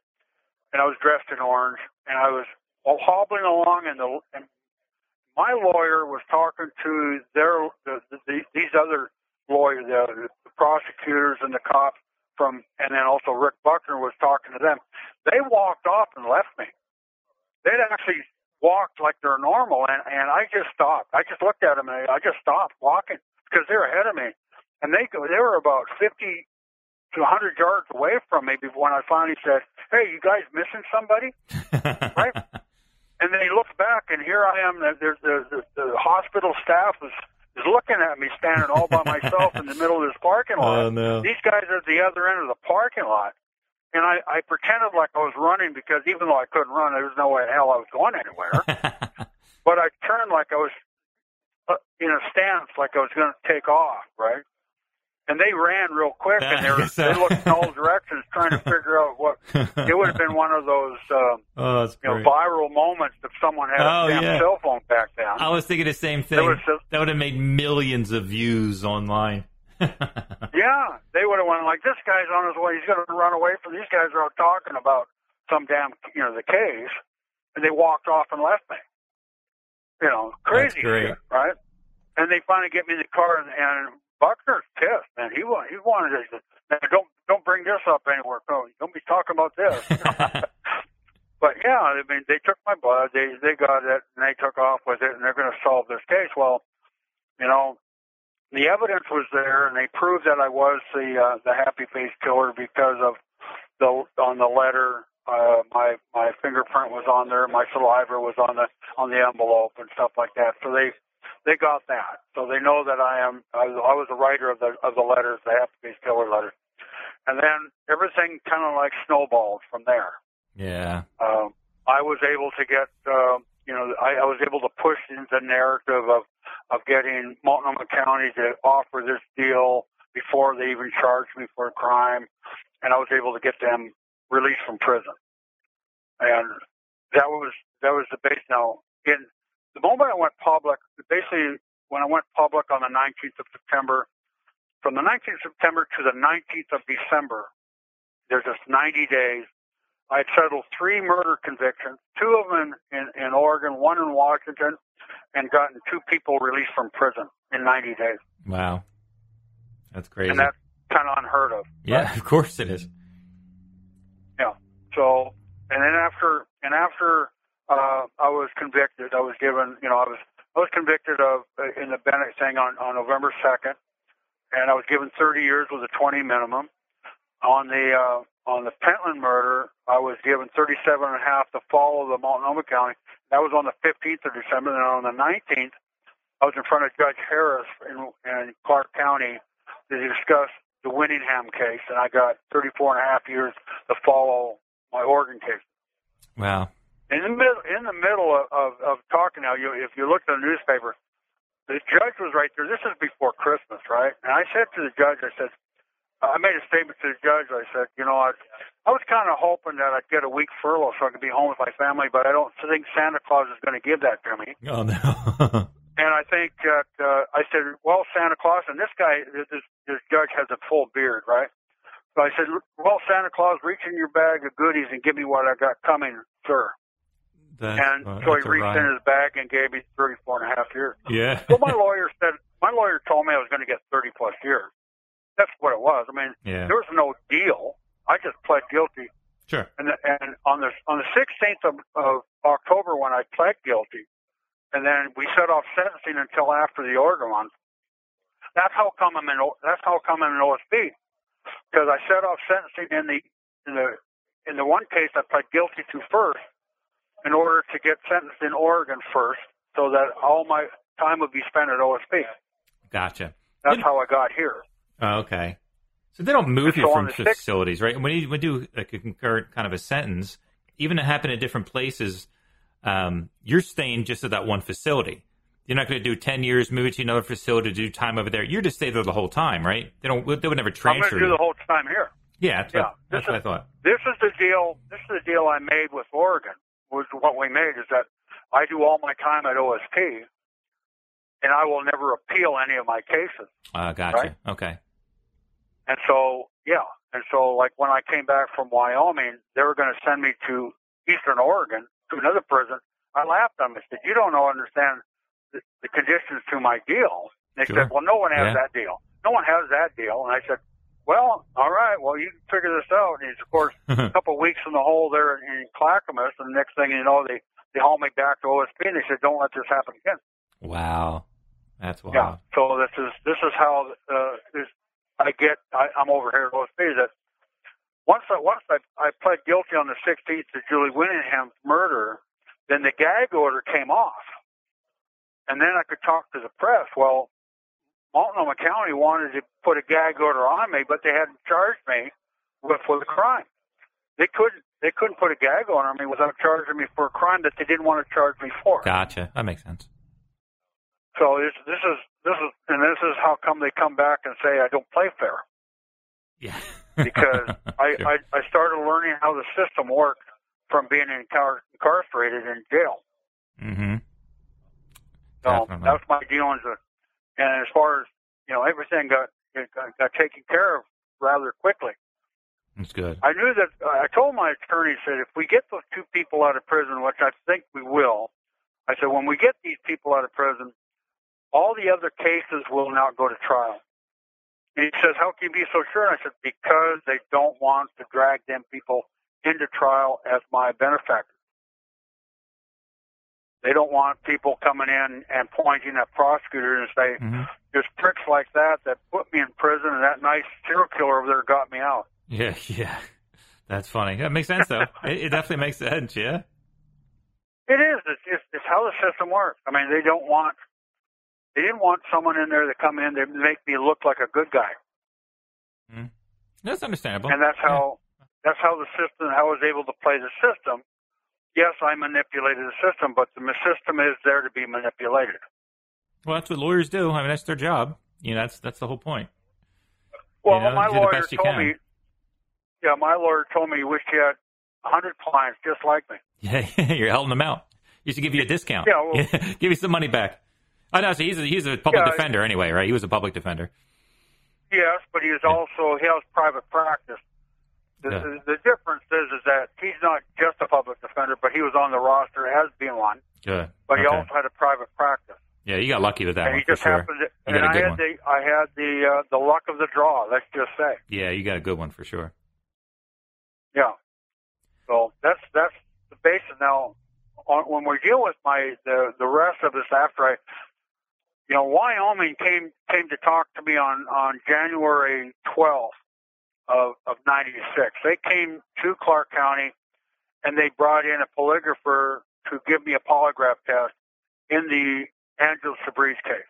and I was dressed in orange, and I was hobbling along, and the and my lawyer was talking to their the, the, these other lawyers, the, the prosecutors and the cops from, and then also Rick Buckner was talking to them. They walked off and left me. They'd actually walked like they're normal, and and I just stopped. I just looked at them and I just stopped walking because they're ahead of me, and they go. they were about fifty to a hundred yards away from me when I finally said, "Hey, you guys missing somebody?" (laughs) right? And they he looked back, and here I am. There's the, the, the hospital staff is is looking at me standing all by myself in the middle of this parking lot.
Oh, no.
These guys are at the other end of the parking lot. And I, I pretended like I was running because even though I couldn't run, there was no way in hell I was going anywhere. (laughs) but I turned like I was uh, in a stance, like I was going to take off, right? And they ran real quick, and they, (laughs) were, they looked in all directions trying to figure out what. (laughs) It would have been one of those um,
oh,
you know, viral moments if someone had
oh,
a damn
yeah.
cell phone back then.
I was thinking the same thing.
a-
that would have made millions of views online. (laughs)
Yeah, they would have went like, "This guy's on his way. He's going to run away from these guys are out talking about some damn, you know, the case," and they walked off and left me. You know, crazy
great.
shit, right? And they finally get me in the car, and, and Buckner's pissed, man. He wa- he wanted to. Now, don't don't bring this up anywhere. No, don't be talking about this. (laughs) But yeah, I mean, they took my blood, they they got it, and they took off with it, and they're going to solve this case. Well, you know, the evidence was there, and they proved that I was the uh, the happy face killer because of the on the letter. Uh, my my fingerprint was on there, my saliva was on the on the envelope and stuff like that. So they they got that. So they know that I am I was, I was the writer of the of the letters, the happy face killer letters. And then everything kind of like snowballed from there
yeah.
um, I was able to get, um, you know, I, I was able to push into the narrative of of getting Multnomah County to offer this deal before they even charged me for a crime, and I was able to get them released from prison. And that was that was the base. Now, in the moment I went public, basically when I went public on the 19th of September, from the 19th of September to the 19th of December, there's just 90 days I settled three murder convictions, two of them in, in, in Oregon, one in Washington, and gotten two people released from prison in 90 days.
Wow. That's crazy.
And that's kind of unheard of.
yeah, of course it is.
Yeah. So, and then after, and after uh, I was convicted, I was given, you know, I was, I was convicted of uh, in the Bennett thing on, on November 2nd, and I was given 30 years with a 20 minimum. On the uh, on the Pentland murder, I was given 37 and a half to follow the Multnomah County. That was on the 15th of December. Then on the 19th, I was in front of Judge Harris in, in Clark County to discuss the Winningham case, and I got 34 and a half years to follow my Oregon case.
Wow.
In the middle, in the middle of, of, of talking now, you, if you look at the newspaper, the judge was right there. This is before Christmas, right? And I said to the judge, I said, I made a statement to the judge. I said, you know, I, I was kind of hoping that I'd get a week furlough so I could be home with my family, but I don't think Santa Claus is going to give that to me.
Oh no. (laughs)
And I think that uh, I said, well, Santa Claus, and this guy, this, this judge has a full beard, right? So I said, well, Santa Claus, reach in your bag of goodies and give me what I got coming, sir.
That's,
And
uh,
so he reached in his bag and gave me 34 and a half years.
Yeah. (laughs)
well, my lawyer said, my lawyer told me I was going to get 30 plus years. That's what it was. I mean,
Yeah.
there was no deal. I just pled guilty.
Sure.
And, the, and on the on the 16th of, of October, when I pled guilty, and then we set off sentencing until after the Oregon one. That's how come I'm in. That's how come I'm in OSP, because I set off sentencing in the in the in the one case I pled guilty to first, in order to get sentenced in Oregon first, so that all my time would be spent at OSP.
Gotcha.
That's how I got here.
Oh, okay. So they don't move
And
you
so
from
on the sixth-
facilities, right? When you, when you do a concurrent kind of a sentence, even it happened in different places, um, you're staying just at that one facility. You're not going to do ten years, move it to another facility to do time over there. You're just stay there the whole time, right? They don't. They would never transfer.
I'm going to do the whole time here.
yeah, that's,
yeah,
what, that's
this
what I thought.
this is the deal. This is the deal I made with Oregon. Was what we made is that I do all my time at OSP, and I will never appeal any of my cases.
Uh, gotcha.
Right.
Okay.
And so, yeah, and so like when I came back from Wyoming, they were going to send me to Eastern Oregon to another prison. I laughed at them. I said, "You don't know understand the, the conditions to my deal." They
Sure.
said, "Well, no one has
Yeah.
that deal. No one has that deal." And I said, "Well, all right. Well, you can figure this out." And of course, (laughs) a couple of weeks in the hole there in Clackamas, and the next thing you know, they they hauled me back to OSP, and they said, "Don't let this happen again."
wow. That's wild.
Yeah. So this is this is how uh, this I get. I, I'm over here at OSP. That once I once I, I pled guilty on the 16th to Julie Winningham's murder, then the gag order came off, and then I could talk to the press. Well, Multnomah County wanted to put a gag order on me, but they hadn't charged me with for the crime. They couldn't they couldn't put a gag order on me without charging me for a crime that they didn't want to charge me for.
Gotcha. That makes sense.
So this this is this is and this is how come they come back and say I don't play fair
Yeah. (laughs)
because I,
Sure.
I I started learning how the system worked from being incar- incarcerated in jail.
Mm-hmm.
So
Definitely.
that was my dealings. With, and as far as you know, everything got, got got taken care of rather quickly.
That's good.
I knew that. Uh, I told my attorney said if we get those two people out of prison, which I think we will, I said, when we get these people out of prison, all the other cases will not go to trial. And he says, how can you be so sure? And I said, because they don't want to drag them people into trial as my benefactors. They don't want people coming in and pointing at prosecutors and say,
hmm
there's pricks like that that put me in prison and that nice serial killer over there got me out.
Yeah, (laughs) yeah. That's funny. That makes sense, though. (laughs) it, it definitely makes sense, yeah.
It is. It's, it's, it's how the system works. I mean, they don't want, they didn't want someone in there to come in to make me look like a good guy. Mm.
That's understandable.
And that's how, that's how the system, how I was able to play the system. Yes, I manipulated the system, but the system is there to be manipulated.
Well, that's what lawyers do. I mean, that's their job. You know, that's that's the whole point.
Well,
You know,
my lawyer told
can.
me, yeah, my lawyer told me he wished he had a hundred clients just like me. (laughs)
Yeah, you're helping them out. He used to give you a discount.
Yeah, well- (laughs)
give you some money back. I know. So he's a, he's a public
Yeah,
defender anyway, right? He was a public defender.
Yes, but he is also he has private practice. The,
Yeah.
the, the difference is is that he's not just a public defender, but he was on the roster as being one.
Good.
But he also had a private practice,
Yeah, you got lucky with that
and
one for sure.
happened. To, and I had the I had the uh, the luck of the draw. Let's just say,
Yeah, you got a good one for sure.
yeah. So that's that's the basis. Now, on, when we deal with my the the rest of this after I, you know, Wyoming came came to talk to me on on January twelfth of of '96. They came to Clark County, and they brought in a polygrapher to give me a polygraph test in the Angela Subrize case.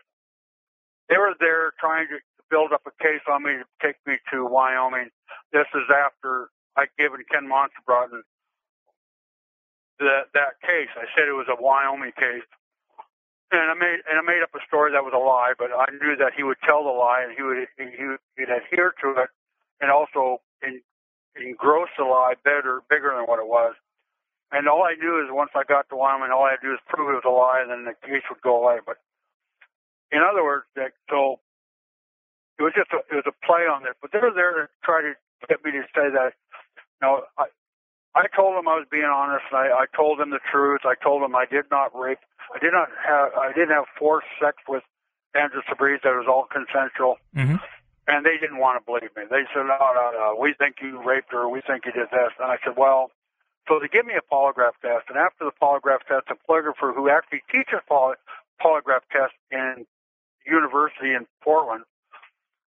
They were there trying to build up a case on me to take me to Wyoming. This is after I'd given Ken Montebraten that that case. I said it was a Wyoming case, and I made and I made up a story that was a lie. But I knew that he would tell the lie and he would he would he'd adhere to it, and also in, engross the lie better bigger than what it was. And all I knew is once I got to Wyoming, all I had to do is prove it was a lie, and then the case would go away. But in other words, Dick, so it was just a, it was a play on it. But they were there to try to get me to say that. Know, I I told them I was being honest. And I I told them the truth. I told them I did not rape. I did not have I didn't have forced sex with Andrew Subrize. That was all consensual.
hmm
And they didn't want to believe me. They said, no, no, no, we think you raped her. We think you did this. And I said, well, so they give me a polygraph test. And after the polygraph test, a polygrapher who actually teaches poly, polygraph tests in university in Portland,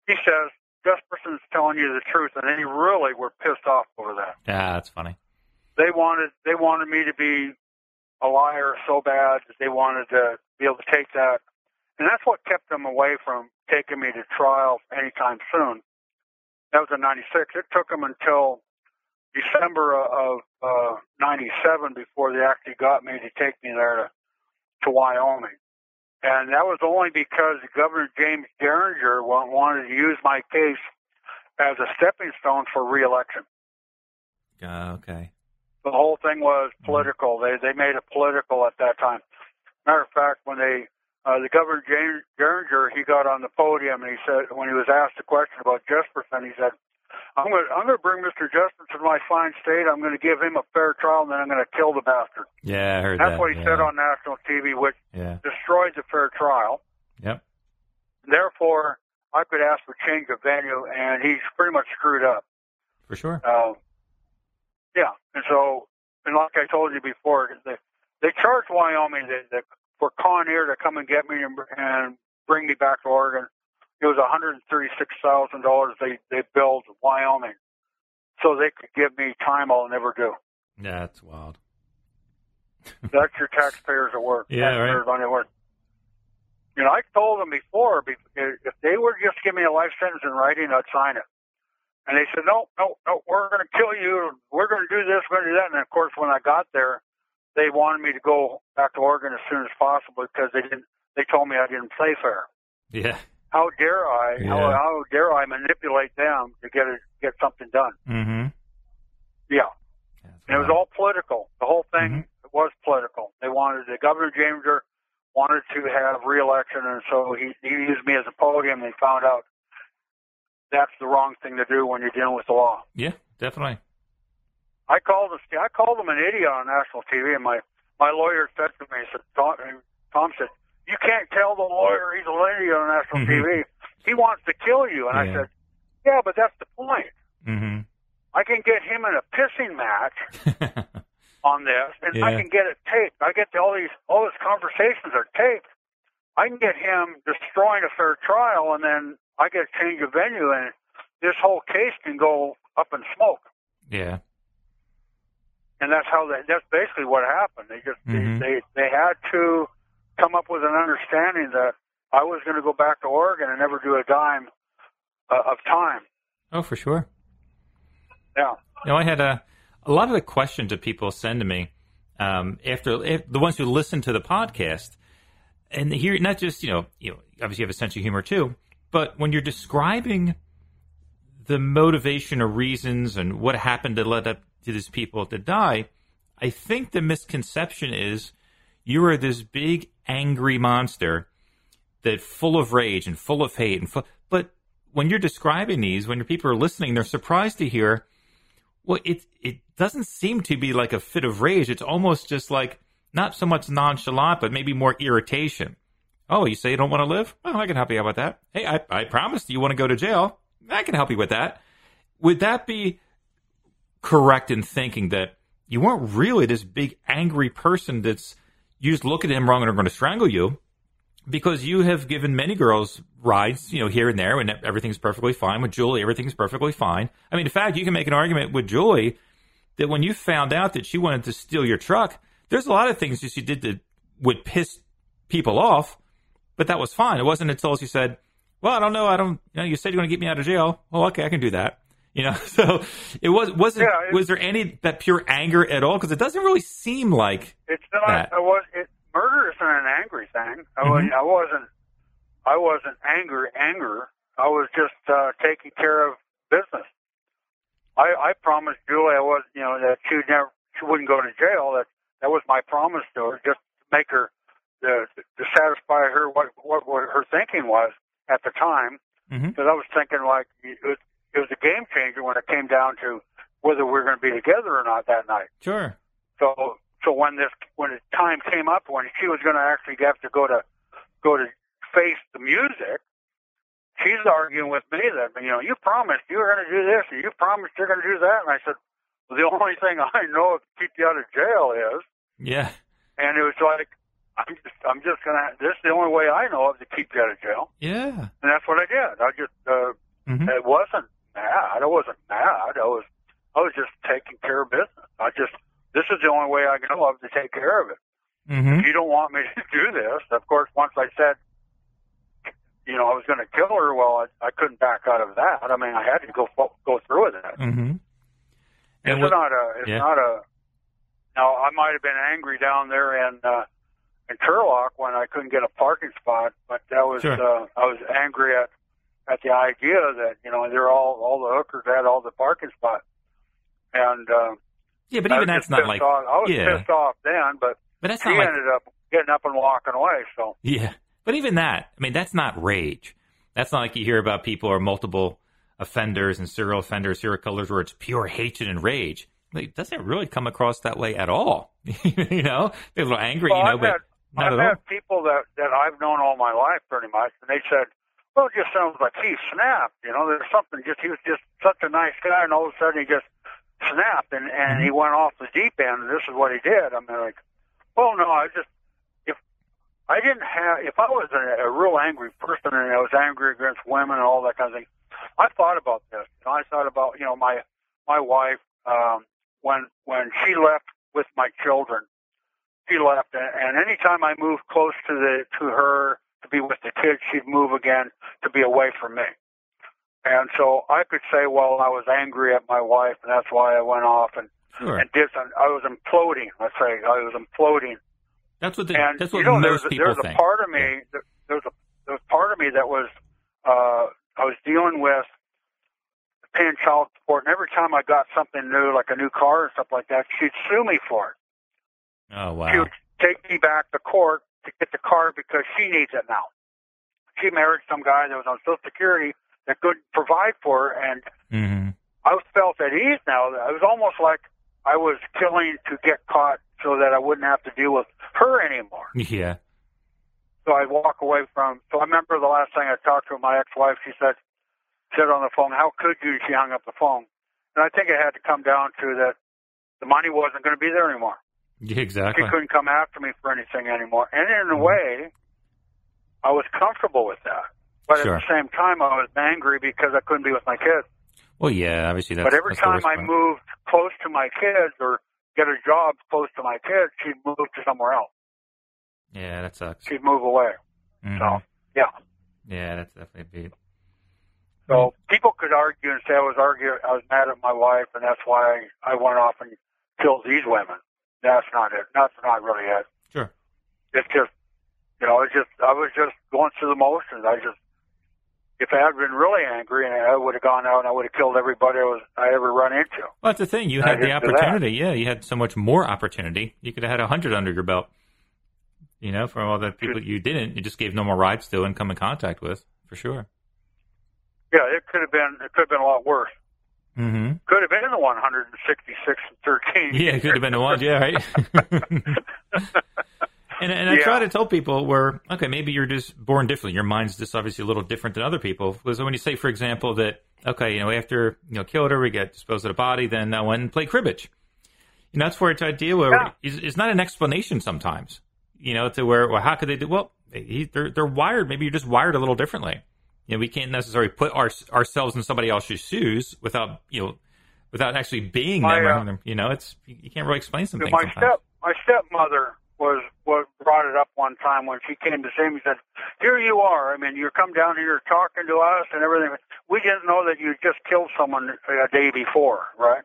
he says, Jesperson's telling you the truth. And they really were pissed off over that.
Yeah, that's funny.
They wanted, they wanted me to be a liar so bad that they wanted to be able to take that. And that's what kept them away from taking me to trial anytime soon. That was in 96. It took them until December of uh, 97 before they actually got me to take me there to, to Wyoming. And that was only because Governor James Geringer wanted to use my case as a stepping stone for reelection.
Uh, okay.
The whole thing was political. They they made it political at that time. Matter of fact, when they uh, the governor James Geringer he got on the podium and he said when he was asked a question about Jesperson, he said, "I'm going to I'm going to bring Mr. Jesperson to my fine state. I'm going to give him a fair trial, and then I'm going to kill the bastard."
Yeah, I heard that.
That's
that.
what he
yeah.
said on national TV, which
Yeah.
destroyed the fair trial.
Yep.
Therefore, I could ask for change of venue, and he's pretty much screwed up.
For sure.
Um, yeah, and so, and like I told you before, they they charged Wyoming that, that for Con Air to come and get me and, and bring me back to Oregon. It was one hundred and thirty-six thousand dollars they they billed Wyoming, so they could give me time I'll never do.
Yeah, that's wild. (laughs)
That's your taxpayers at work.
Yeah, right.
taxpayers on your work. You know, I told them before if they were just give me a life sentence in writing, I'd sign it. And they said, no, no, no, we're going to kill you. We're going to do this, we're going to do that. And of course, when I got there, they wanted me to go back to Oregon as soon as possible because they didn't. They told me I didn't play fair.
Yeah.
How dare I? How,
Yeah.
how dare I manipulate them to get it, get something done?
Mm-hmm.
Yeah. And it was all political. The whole thing was political. They wanted the governor Jameser wanted to have reelection, and so he, he used me as a podium. They found out that's the wrong thing to do when you're dealing with the law.
Yeah, definitely.
I called this, I called him an idiot on national TV, and my my lawyer said to me, said Tom, Tom said, "You can't tell the lawyer he's a lady on national
Mhm.
TV. He wants to kill you." And I said, "Yeah, but that's the point.
hmm
I can get him in a pissing match (laughs) on this, and I can get it taped. I get all these all these conversations are taped. I can get him destroying a fair trial, and then I get a change of venue, and this whole case can go up in smoke.
yeah.
And that's how they, that's basically what happened. They just
Mhm.
they, they they had to come up with an understanding that I was going to go back to Oregon and never do a dime uh, of time.
Oh, for sure.
Yeah.
You know, I had a a lot of the questions that people send to me um, after if, the ones who listen to the podcast, and here not just you know you know obviously you have a sense of humor too, but when you're describing the motivation or reasons and what happened to let up to these people to die, I think the misconception is you are this big angry monster that full of rage and full of hate and full, but when you're describing these, when your people are listening, they're surprised to hear well, it it doesn't seem to be like a fit of rage. It's almost just like not so much nonchalant, but maybe more irritation. Oh, you say you don't want to live? Well, I can help you out with that. Hey, I, I promised you want to go to jail. I can help you with that. Would that be correct in thinking that you weren't really this big angry person that's you just look at him wrong and are going to strangle you? Because you have given many girls rides, you know, here and there, and everything's perfectly fine. With Julie, everything's perfectly fine. I mean, in fact, you can make an argument with Julie that when you found out that she wanted to steal your truck, there's a lot of things that she did that would piss people off, but that was fine. It wasn't until she said, "Well, I don't know. I don't. You know, you said you're going to get me out of jail. Well, okay, I can do that." You know, (laughs) so it was wasn't.
Yeah, it-
was there any that pure anger at all? Because it doesn't really seem like.
It's not.
That.
I was. It, murder isn't an angry thing. I, was,
Mhm.
I wasn't. I wasn't angry. Anger. I was just uh, taking care of business. I, I promised Julie I was, you know, that she never, she wouldn't go to jail. That that was my promise to her, just to make her, to, to satisfy her what, what what her thinking was at the time. Because I was thinking like it was, it was a game changer when it came down to whether we were going to be together or not that night.
Sure.
So so when this when the time came up when she was going to actually have to go to go to face the music, she's arguing with me that you know you promised you were going to do this and you promised you're going to do that, and I said, well, the (laughs) only thing I know to keep you out of jail is,
Yeah.
and it was like. I'm just, I'm just gonna. This is the only way I know of to keep you out of jail,
Yeah.
and that's what I did. I just, uh,
hmm
it wasn't mad. I wasn't mad. I was, I was just taking care of business. I just, this is the only way I know of to take care of it.
hmm
If you don't want me (laughs) to do this, of course, once I said, you know, I was going to kill her, well, I, I couldn't back out of that. I mean, I had to go go through with that.
hmm
It's
what-
not a, it's
yeah.
not a. Now, I might have been angry down there in uh, in Turlock when I couldn't get a parking spot, but that was
Sure.
uh, I was angry at at the idea that you know they're all all the hookers had all the parking spots, and uh,
Yeah, but even that's not like.
off. I was
yeah.
pissed off then, but
But that's
she
not like.
ended up getting up and walking away. So
Yeah. But even that, I mean, that's not rage. That's not like you hear about people or multiple offenders and serial offenders, serial killers, where it's pure hatred and rage. Like, It doesn't really come across that way at all. (laughs) you know, they're a little angry,
Well,
you know,
I've
but
had,
not
I've
at all.
people that that I've known all my life pretty much, and they said, "Well, it just sounds like he snapped." You know, there's something just he was just such a nice guy, and all of a sudden he just snapped, and and he went off the deep end, and this is what he did. I mean, like, well, no, I just if I didn't have if I was a, a real angry person and I was angry against women and all that kind of thing, I thought about this. You know, I thought about you know my my wife um, when when she left with my children she left and, and anytime I moved close to the to her to be with the kids, she'd move again to be away from me. And so I could say, well, I was angry at my wife, and that's why I went off and
Sure.
and did some. I was imploding. Let's say I was imploding.
That's what the,
and
that's
you
what
know,
most
there's, a-
people
there's
think.
a part of me. that There's a there's part of me that was uh, I was dealing with paying child support, and every time I got something new, like a new car and stuff like that, she'd sue me for it.
Oh wow!
She would take me back to court to get the car because she needs it now. She married some guy that was on Social Security that couldn't provide for her, and
hmm
I felt at ease now. It was almost like I was killing to get caught so that I wouldn't have to deal with her anymore.
Yeah.
So I'd walk away from. So I remember the last thing I talked to my ex-wife. She said, said on the phone, "How could you?" She hung up the phone, and I think it had to come down to that the money wasn't going to be there anymore.
Yeah, exactly.
She couldn't come after me for anything anymore, and in a
Mhm.
way, I was comfortable with that. But
Sure.
at the same time, I was angry because I couldn't be with my kids.
Well, yeah, obviously that's.
but every
that's
time I moved close to my kids or get a job close to my kids, she'd move to somewhere else.
Yeah, that sucks.
She'd move away.
Mhm.
So, yeah.
Yeah, that's definitely a beat.
So people could argue and say I was arguing, I was mad at my wife, and that's why I went off and killed these women. That's not it. That's not really it.
Sure.
It's just, you know, it's just I was just going through the motions. I just, if I had been really angry, and I would have gone out and I would have killed everybody I was I ever run into.
Well, that's the thing. You had the
didn't do that.
opportunity. Yeah, you had so much more opportunity. You could have had a hundred under your belt. You know, from all the people you didn't, you just gave no more rides to and come in contact with, for sure.
Yeah, it could have been. It could have been a lot worse.
Mm-hmm.
Could have been the 166 and 13.
Yeah, it could have been the one. Yeah, right. (laughs) and and I
Yeah.
try to tell people where okay, maybe you're just born differently. Your mind's just obviously a little different than other people. Because when you say, for example, that okay, you know, after you know killed her, we get disposed of the body, then I went and played cribbage. Know, that's where it's idea where
Yeah.
it's, it's not an explanation sometimes. You know, to where well, how could they do? Well, he, they're they're wired. Maybe you're just wired a little differently. You know, we can't necessarily put our, ourselves in somebody else's shoes without you know without actually being
My,
them.
uh,
them, you know, it's you can't really explain some things
my
sometimes.
step my stepmother was was brought it up one time when she came to see me. Said, "Here you are. I mean, you come down here talking to us and everything. We didn't know that you just killed someone a day before, right?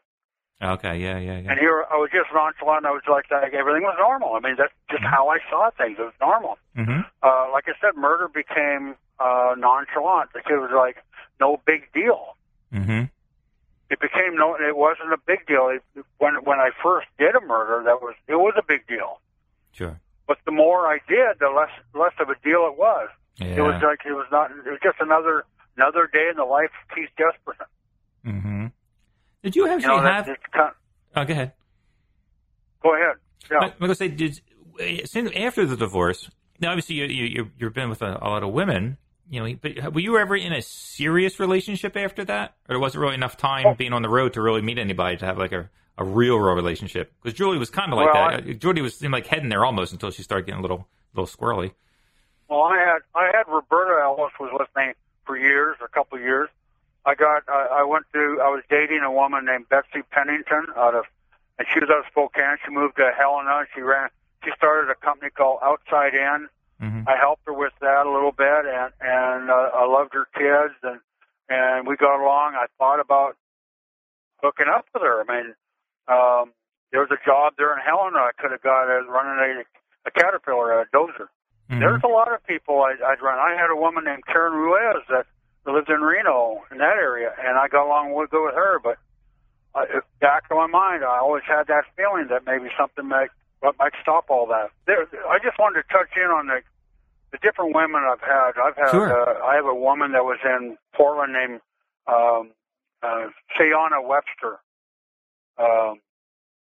Okay, yeah, yeah, yeah.
And here I was just nonchalant. I was like, like everything was normal. I mean, that's just
Mhm.
how I saw things. It was normal.
hmm
Uh, like I said, murder became uh, nonchalant. Like it was like no big deal.
hmm
it became no it wasn't a big deal it, when when i first did a murder that was it was a big deal
Sure.
but the more i did the less less of a deal it was
Yeah.
it was like it was not it was just another another day in the life of keith jesperson
hmm Did you
you
actually
know that,
have? Oh, go ahead.
go ahead yeah
I, I'm gonna say, did since after the divorce? Now, obviously, you you you- you've been with a, a lot of women. You know, but were you ever in a serious relationship after that, or was it really enough time
Oh.
being on the road to really meet anybody to have like a, a real, real relationship? Because Julie was kind of like
Well,
that. Uh, Julie was seemed like heading there almost until she started getting a little little squirrely.
well i had i had roberta ellis was with me for years a couple of years i got I, I went to i was dating a woman named betsy pennington out of and she was out of spokane she moved to helena she ran she started a company called outside in
hmm
I helped her with that a little bit, and and uh, I loved her kids, and and we got along. I thought about hooking up with her. I mean, um, there was a job there in Helena I could have got as running a, a Caterpillar, a dozer.
hmm
There's a lot of people I, I'd run. I had a woman named Karen Ruiz that lived in Reno in that area, and I got along with good with her. But I, back to my mind, I always had that feeling that maybe something might what might stop all that. There, I just wanted to touch in on the the different women I've had. I've had
Sure.
uh, I have a woman that was in Portland named um, uh, Sayana Webster, um,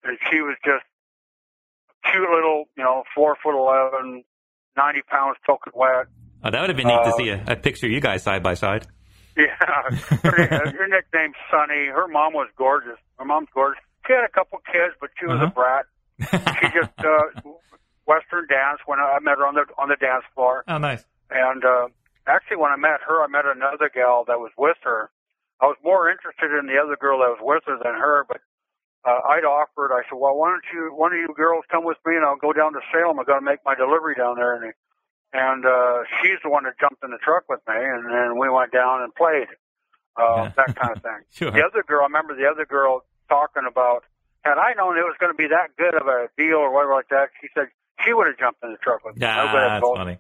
and she was just cute little, you know, four foot eleven, ninety pounds soaking wet.
Oh, that would have been neat to
Uh,
see a, a picture of you guys side by side.
Yeah, her, (laughs) her nickname's Sunny. Her mom was gorgeous. Her mom's gorgeous. She had a couple kids, but she was
Uh-huh.
a brat. (laughs) She just uh, Western dance when I met her on the on the dance floor.
oh, nice.
And uh, actually, when I met her, I met another gal that was with her. I was more interested in the other girl that was with her than her, but uh, I'd offered. I said, "Well, why don't you, one of you girls, come with me, and I'll go down to Salem. I got to make my delivery down there." And and uh, she's the one that jumped in the truck with me, and then we went down and played uh,
Yeah.
that kind of thing. (laughs)
Sure.
The other girl, I remember the other girl talking about. Had I known it was going to be that good of a deal or whatever like that, she said she would have jumped in the truck with me.
Yeah, that's
both-
funny.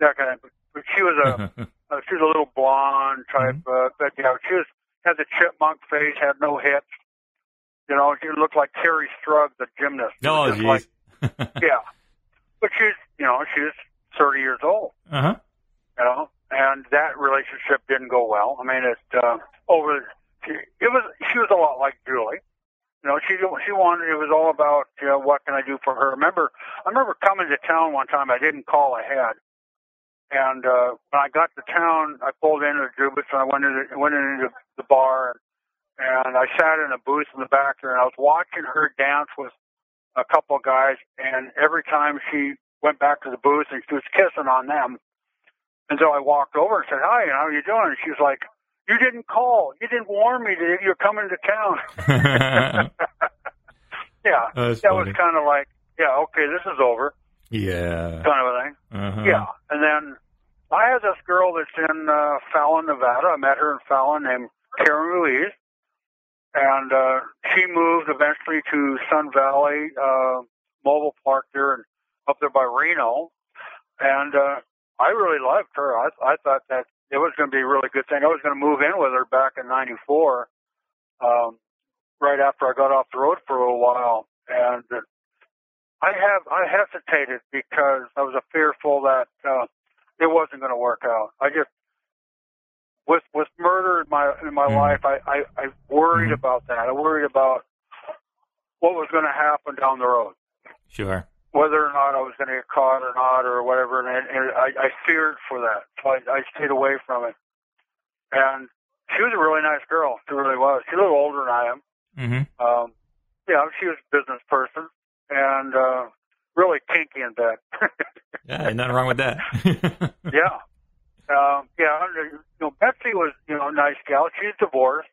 that kind of. But she was a (laughs) uh, she was a little blonde type.
Mm-hmm.
Uh, but you know, she was had the chipmunk face, had no hips. You know, she looked like Kerri Strug, the gymnast. It
oh,
was like, (laughs) yeah, but she's you know she's thirty years old.
uh huh.
You know, and that relationship didn't go well. I mean, it uh, over. She, it was she was a lot like Julie. You know, she she wanted. It was all about you know what can I do for her. I remember I remember coming to town one time. I didn't call ahead, and uh, when I got to town, I pulled into the Jubitz and I went into went into the bar and I sat in a booth in the back there and I was watching her dance with a couple of guys. And every time she went back to the booth and she was kissing on them, and so I walked over and said, "Hi, how are you doing?" And she was like, "You didn't call. You didn't warn me that you're coming to town." (laughs) (laughs) yeah,
That's
that
funny.
was kind of like, yeah, okay, this is over,
yeah.
kind of a thing.
Uh-huh.
Yeah, and then I have this girl that's in uh, Fallon, Nevada. I met her in Fallon, named Karen Ruiz, and uh, she moved eventually to Sun Valley uh, Mobile Park there and up there by Reno, and uh, I really liked her. I, I thought that it was going to be a really good thing. I was going to move in with her back in '94, um, right after I got off the road for a little while, and uh, I have I hesitated because I was fearful that uh, it wasn't going to work out. I just with with murder in my in my
Mm.
life, I I, I worried
Mhm.
about that. I worried about what was going to happen down the road,
Sure.
Whether or not I was going to get caught or not or whatever. And, and I, I feared for that, so I, I stayed away from it. And she was a really nice girl. She really was. She's a little older than I am.
Mm-hmm.
Um, yeah, she was a business person and uh, really kinky in bed. (laughs)
Yeah, nothing wrong with that. (laughs)
yeah. Um, yeah, you know, Betsy was, you know, a nice gal. She's divorced.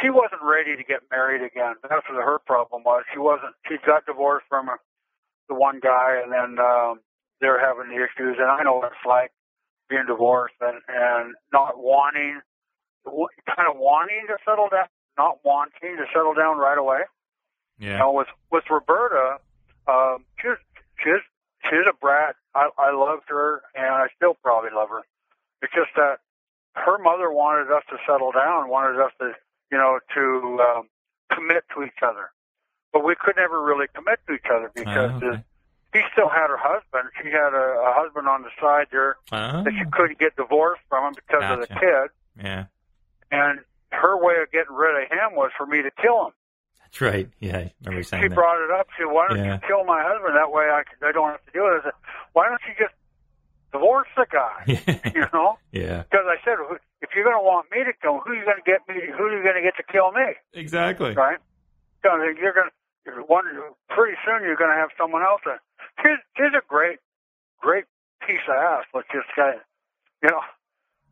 She wasn't ready to get married again. That's what her problem was. She wasn't, she got divorced from a, the one guy and then, um, they're having the issues. And I know what it's like being divorced and, and not wanting, kind of wanting to settle down, not wanting to settle down right away. You
yeah.
know, with with Roberta, um, she's she's she's a brat. I I loved her, and I still probably love her. It's just that her mother wanted us to settle down, wanted us to, you know, to um, commit to each other, but we could never really commit to each other because
Oh, okay.
she still had her husband. She had a, a husband on the side there
Oh,
that she couldn't get divorced from him because of the kid,
yeah.
and her way of getting rid of him was for me to kill him.
That's right. Yeah, I remember you saying
she
that.
brought it up. She said, "Why don't
Yeah.
you kill my husband? That way I, I don't have to do it." I said, "Why don't you just divorce the guy?" (laughs) (laughs) you know,
yeah.
because I said, "If you're going to want me to kill, him, who are you going to get me? Who are you going to get to kill me?"
Exactly.
Right? So you're going to one. Pretty soon you're going to have someone else. And she's she's a great, great piece of ass. Let's just say, you know,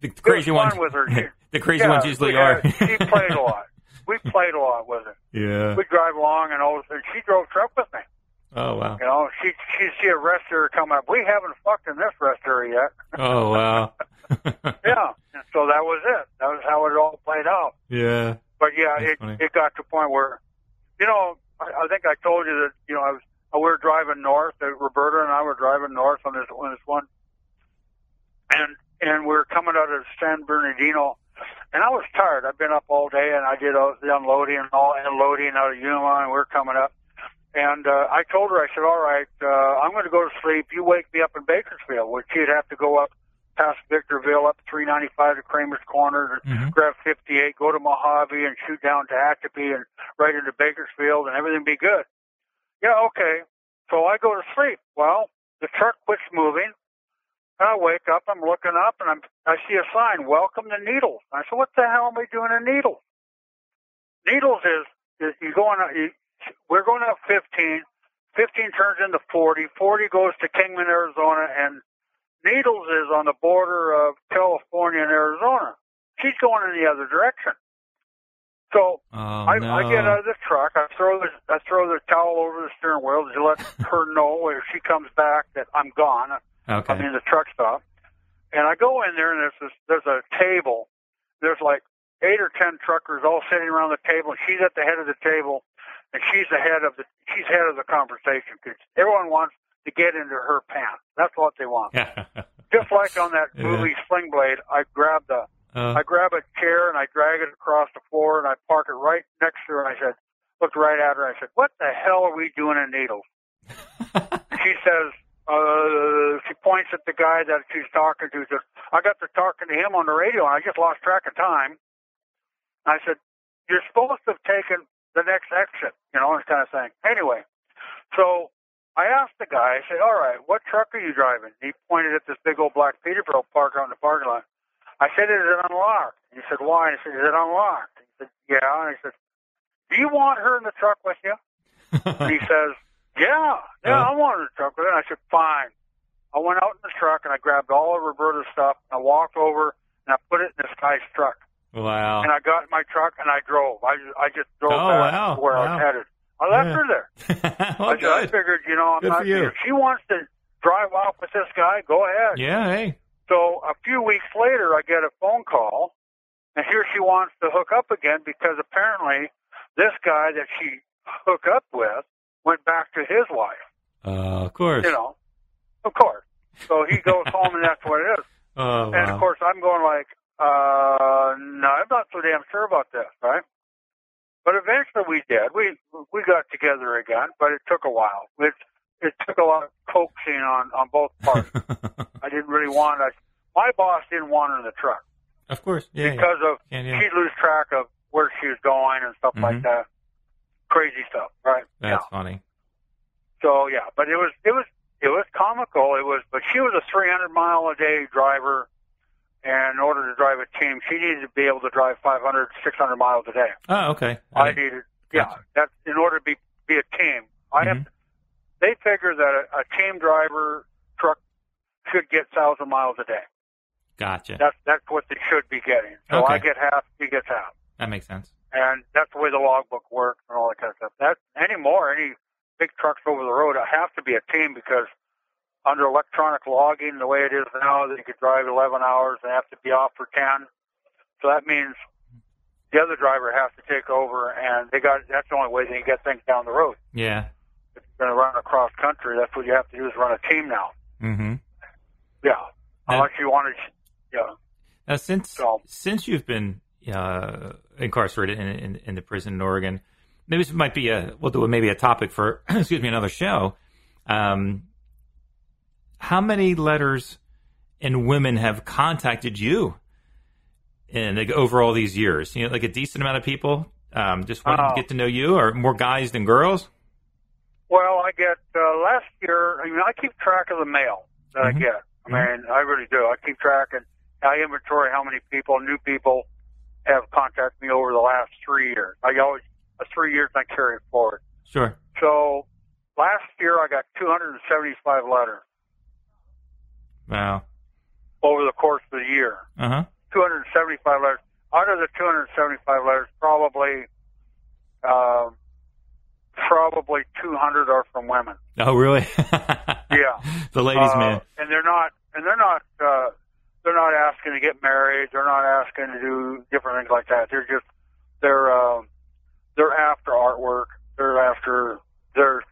The crazy ones.
with her. She,
the crazy
yeah,
ones usually are.
had- she played a lot. (laughs) We played a lot with her.
yeah.
We drive along, and all of a sudden she drove truck with me.
Oh wow.
You know, she she see a rest area come up. We haven't fucked in this rest area yet.
Oh wow. (laughs)
yeah. And so that was it. That was how it all played out.
Yeah.
But yeah,
That's
it
funny.
it got to a point where, you know, I, I think I told you that you know I was we were driving north. Roberta and I were driving north on this on this one, and and we were coming out of San Bernardino, and I was tired. I've been up all day, and I did all the unloading and all unloading out of Yuma, and we were coming up. And uh, I told her, I said, "All right, uh, I'm going to go to sleep. You wake me up in Bakersfield, which she'd have to go up past Victorville, up 395 to Kramer's Corner,
Mhm.
grab 58, go to Mojave, and shoot down to Tehachapi and right into Bakersfield, and everything be good." Yeah, okay. So I go to sleep. Well, the truck quits moving. And I wake up, I'm looking up, and I'm I see a sign, "Welcome to Needles." I said, "What the hell am I doing in Needles?" Needles is, is you going you, we're going up 15. 15 turns into 40. 40 goes to Kingman, Arizona, and Needles is on the border of California and Arizona. She's going in the other direction. So
Oh
I,
no.
I get out of the truck. I throw the I throw the towel over the steering wheel to let (laughs) her know if she comes back that I'm gone.
okay.
I mean the truck stop. And I go in there and there's this, there's a table. There's like eight or ten truckers all sitting around the table. And she's at the head of the table, and she's the head of the she's head of the conversation because everyone wants to get into her pants. That's what they want. (laughs) Just like on that
Yeah.
movie Sling Blade, I grab the
oh,
I grab a chair and I drag it across the floor and I park it right next to her. And I said, looked right at her. and I said, "What the hell are we doing in Needles?" (laughs) she says, uh, she points at the guy that she's talking to. Says, "I got to talking to him on the radio and I just lost track of time." I said, "You're supposed to have taken the next exit, you know, this kind of thing. Anyway, so I asked the guy, I said, all right, what truck are you driving? He pointed at this big old black Peterbilt parked out in the parking lot. I said, is it unlocked? He said, why? I said, is it unlocked? He said, yeah. And I said, do you want her in the truck with you? and he (laughs) says, yeah, yeah,
Uh.
I want her in the truck with her. And I said, fine. I went out in the truck and I grabbed all of Roberta's stuff and I walked over and I put it in this guy's truck.
wow.
And I got in my truck and I drove. I just, I just drove
Oh,
back
wow,
to where I was headed. I left
Yeah.
her there. (laughs)
well,
I, I figured, you know, not,
you.
if she wants to drive off with this guy, go ahead.
Yeah. Hey.
So a few weeks later, I get a phone call, and here she wants to hook up again because apparently this guy that she hooked up with went back to his wife.
Uh, of course.
You know, of course. So he goes (laughs) home, and that's what it is.
Oh,
And
wow.
of course, I'm going like, uh, no, I'm not so damn sure about this, right? But eventually we did. We we got together again, but it took a while. It it took a lot of coaxing on on both parts. (laughs) I didn't really want. I, my boss didn't want her in the truck
of course. Yeah. yeah.
because of
Yeah, yeah.
she'd lose track of where she was going and stuff like
Mhm.
that. Crazy stuff, right?
That's
yeah.
funny.
So yeah, but it was it was it was comical. It was, but she was a 300 mile a day driver, and in order to drive a team, she needed to be able to drive 500, 600 miles a day.
Oh, okay.
I
I-
needed, yeah,
Gotcha.
that's in order to be be a team. I have.
Mhm.
They figure that a, a team driver truck should get thousand miles a day.
Gotcha.
That's that's what they should be getting. So
Okay.
I get half, he gets half,
That makes sense.
and that's the way the logbook works and all that kind of stuff. That anymore, any big trucks over the road, I have to be a team because under electronic logging, the way it is now, they could drive 11 hours and have to be off for 10. So that means the other driver has to take over, and they got that's the only way they can get things down the road.
Yeah.
If you're going to run across country, that's what you have to do is run a team now.
Mm-hmm.
Yeah, unless you want to, yeah.
Now, since
So-
since you've been uh, incarcerated in, in in the prison in Oregon, maybe this might be a we'll do maybe a topic for (clears throat) excuse me another show. Um, how many letters and women have contacted you in like, over all these years? You know, like a decent amount of people um, just wanting
Oh.
to get to know you, or more guys than girls?
Well, I get uh, last year. I mean, I keep track of the mail that
Mhm.
I get. I mean, I really do. I keep track and I inventory how many people, new people, have contacted me over the last three years. I always uh, three years I carry it forward.
Sure.
So last year I got 275 letters
Wow.
over the course of the year.
Uh huh.
275 letters. Out of the 275 letters, probably um, probably 200 are from women.
Oh, really? (laughs)
Yeah. (laughs)
The ladies'
Uh,
man.
And they're not, and they're not, uh, they're not asking to get married. They're not asking to do different things like that. They're just, they're, um, they're after artwork. They're after, they're,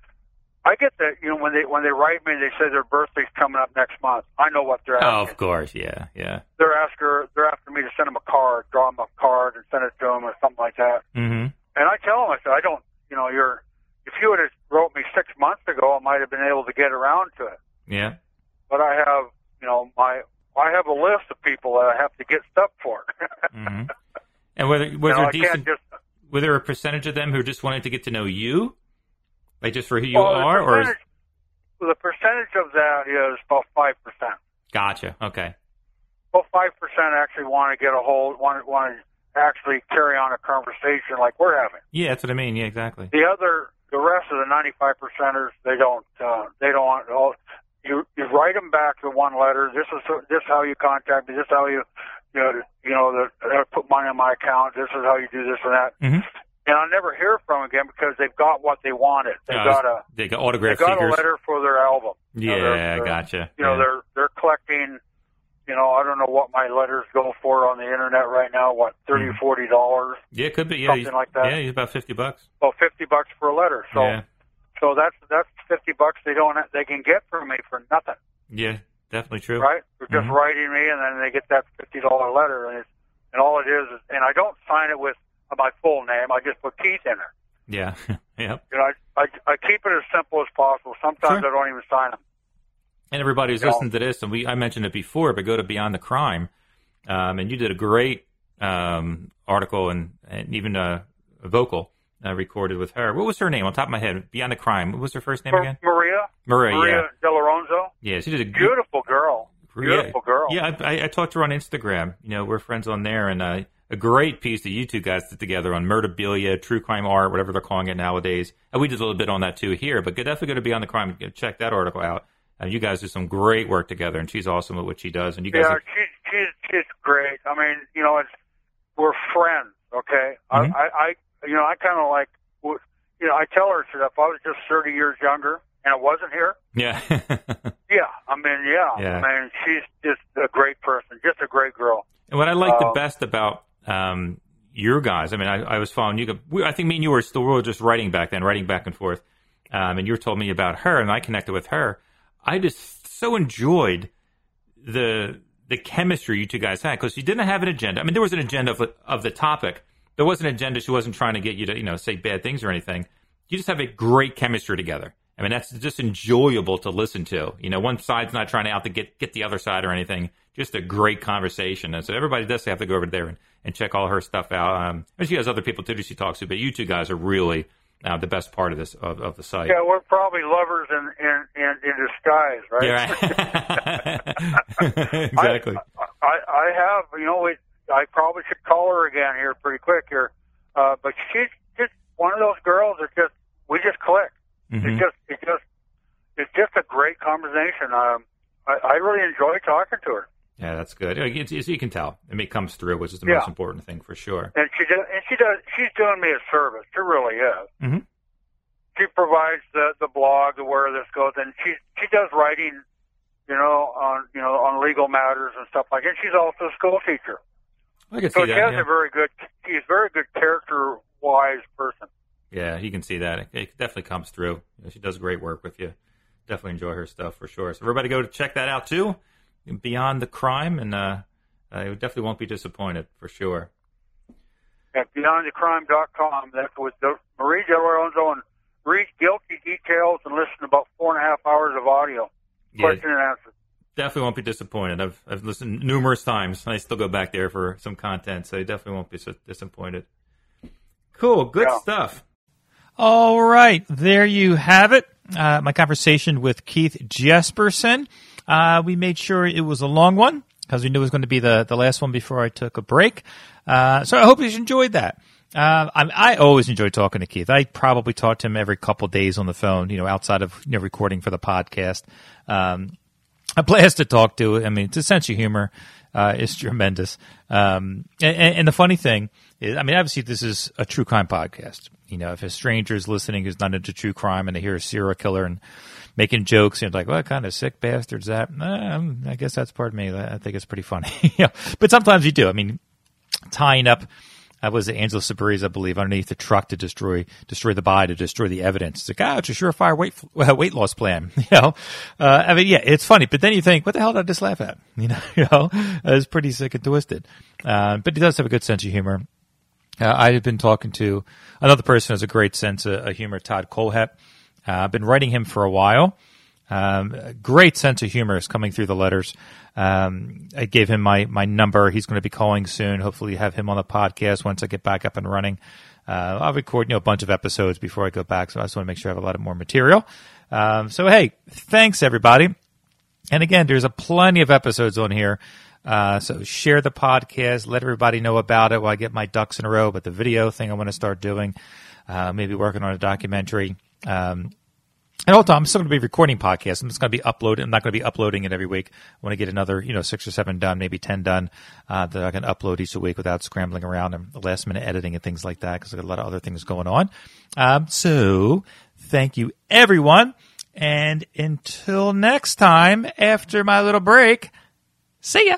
I get that, you know, when they, when they write me, they say their birthday's coming up next month. I know what they're asking.
Oh, of course. Yeah. Yeah.
They're after, they're after me to send them a card, draw them a card and send it to them or something like that.
Mm-hmm.
And I tell them, I said, I don't, you know, you're, if you would have wrote me six months ago, I might have been able to get around to it.
Yeah.
but I have, you know, my I have a list of people that I have to get stuff for. (laughs)
hmm And whether
you know,
there
I
a decent,
just.
were there a percentage of them who just wanted to get to know you, like just for who you
well,
are, or is,
percentage, the percentage of that is about five percent.
gotcha? Okay.
Well, five percent actually want to get a hold, want want to actually carry on a conversation like we're having.
Yeah, that's what I mean. Yeah, exactly.
The other, the rest of the ninety-five percenters, they don't, uh, they don't want. Oh, you you write them back the one letter. This is this how you contact me. This is how you, you know, you know, the, uh, put money on my account. This is how you do this and that.
Mm-hmm.
And I'll never hear from them again because they've got what they wanted. They've got a
they got autograph.
they got a letter for their album. You
Yeah,
know, they're- they're-
gotcha.
You know,
yeah.
they're they're collecting. You know, I don't know what my letters go for on the internet right now. What thirty
Mhm.
forty dollars?
yeah, it could be. Yeah,
something like that.
Yeah, he's about fifty bucks.
Well, fifty bucks for a letter. So
yeah,
so that's that's fifty bucks they don't they can get from me for nothing,
yeah, definitely true.
right? They're just
Mhm.
writing me, and then they get that fifty dollar letter, and it's, and all it is is, and I don't sign it with my full name. I just put Keith in there.
Yeah, (laughs) yep.
You know, I, I I keep it as simple as possible. Sometimes
Sure.
I don't even sign them.
And everybody who's
Yeah.
listening to this, and we I mentioned it before, but go to Beyond the Crime, um, and you did a great um, article and, and even a, a vocal uh, recorded with her. What was her name on top of my head? Beyond the Crime. What was her first name
Ma-
again?
Maria.
Maria.
Maria Delaronzo.
Yeah. Yeah, she did a
Beautiful girl.
Yeah.
Beautiful girl.
Yeah, I, I, I talked to her on Instagram. You know, we're friends on there, and uh, a great piece that you two guys did together on Murderabilia, True Crime Art, whatever they're calling it nowadays. And we did a little bit on that too here, but definitely going to Beyond the Crime. Check that article out. Uh, you guys do some great work together, and she's awesome at what she does. And you guys,
Yeah,
are,
she's she's she's great. I mean, you know, it's we're friends. Okay,
Mhm.
I, I I you know I kind of like you know I tell her that if I was just thirty years younger and I wasn't here,
yeah, (laughs)
yeah, I mean, yeah,
Yeah.
I mean, she's just a great person, just a great girl.
And what I like the
Um,
best about um, your guys, I mean, I, I was following you. we- I think me and you were still we were just writing back then, writing back and forth. Um, and you told me about her, and I connected with her. I just so enjoyed the the chemistry you two guys had because you didn't have an agenda. I mean, there was an agenda of, of the topic. There was an agenda. She wasn't trying to get you to you know say bad things or anything. You just have a great chemistry together. I mean, that's just enjoyable to listen to. You know, one side's not trying to out to get get the other side or anything. Just a great conversation. And so everybody does have to go over there and, and check all her stuff out. Um, and she has other people too that she talks to, but you two guys are really uh, the best part of this of, of the site.
Yeah, we're probably lovers in in in, in disguise, right?
Yeah, right. (laughs) (laughs) exactly.
I I have you know we, I probably should call her again here pretty quick here, uh, but she's just one of those girls that just we just click.
Mhm.
It's just it just it's just a great conversation. Um, I, I really enjoy talking to her,
Yeah, that's good. Yeah, It's, it's, you can tell. I mean, it comes through, which is the
Yeah.
most important thing for sure.
and she does and she does she's doing me a service. She really is.
Mhm.
She provides the the blog of where this goes, and she she does writing, you know, on you know on legal matters and stuff like that. And she's also a school teacher.
I can
So
see
she has.
Yeah.
a very good, she's a very good character wise person.
yeah, you can see that. It, it definitely comes through. You know, she does great work with you. Definitely enjoy her stuff for sure. So everybody go to check that out too. Beyond the crime, and uh, uh, you definitely won't be disappointed for sure.
At beyondthecrime.com, that's with the, Marie Del Lorenzo and read guilty details and listen to about four and a half hours of audio,
Yeah,
question and answer.
definitely won't be disappointed. I've I've listened numerous times. I still go back there for some content, so you definitely won't be so disappointed. Cool, good
Yeah.
stuff.
All right, there you have it. Uh, my conversation with Keith Jesperson. Uh, we made sure it was a long one because we knew it was going to be the, the last one before I took a break. Uh, so I hope you enjoyed that. Uh, I, I always enjoy talking to Keith. I probably talk to him every couple days on the phone, you know, outside of you know, recording for the podcast. Um, a blast to talk to. I mean, it's a sense of humor uh, is tremendous. Um, and, and the funny thing is, I mean, obviously this is a true crime podcast. You know, if a stranger is listening who's not into true crime and they hear a serial killer and making jokes and like, what kind of sick bastard's that? Um, I guess that's part of me. I think it's pretty funny. (laughs) but sometimes you do. I mean, tying up I was Angela Subrize, I believe, underneath the truck to destroy destroy the body, to destroy the evidence. It's like, ah, it's a surefire weight uh, weight loss plan. (laughs) You know, uh, I mean, yeah, it's funny, but then you think, what the hell did I just laugh at? (laughs) You know, you know, it's pretty sick and twisted. Uh, but he does have a good sense of humor. Uh, I have been talking to another person who has a great sense of, of humor, Todd Kohlhepp. Uh, I've been writing him for a while. Um, great sense of humor is coming through the letters. Um, I gave him my, my number. He's going to be calling soon. Hopefully have him on the podcast once I get back up and running. Uh, I'll record, you know, a bunch of episodes before I go back. So I just want to make sure I have a lot of more material. Um, so hey, thanks everybody. And again, there's a plenty of episodes on here. Uh, so share the podcast, let everybody know about it while I get my ducks in a row. But the video thing I want to start doing, uh, maybe working on a documentary. Um, and also, I'm still going to be recording podcasts. I'm just going to be uploading. I'm not going to be uploading it every week. I want to get another, you know, six or seven done, maybe ten done uh, that I can upload each week without scrambling around and last minute editing and things like that because I've got a lot of other things going on. Um, so, thank you, everyone. And until next time, after my little break, see ya.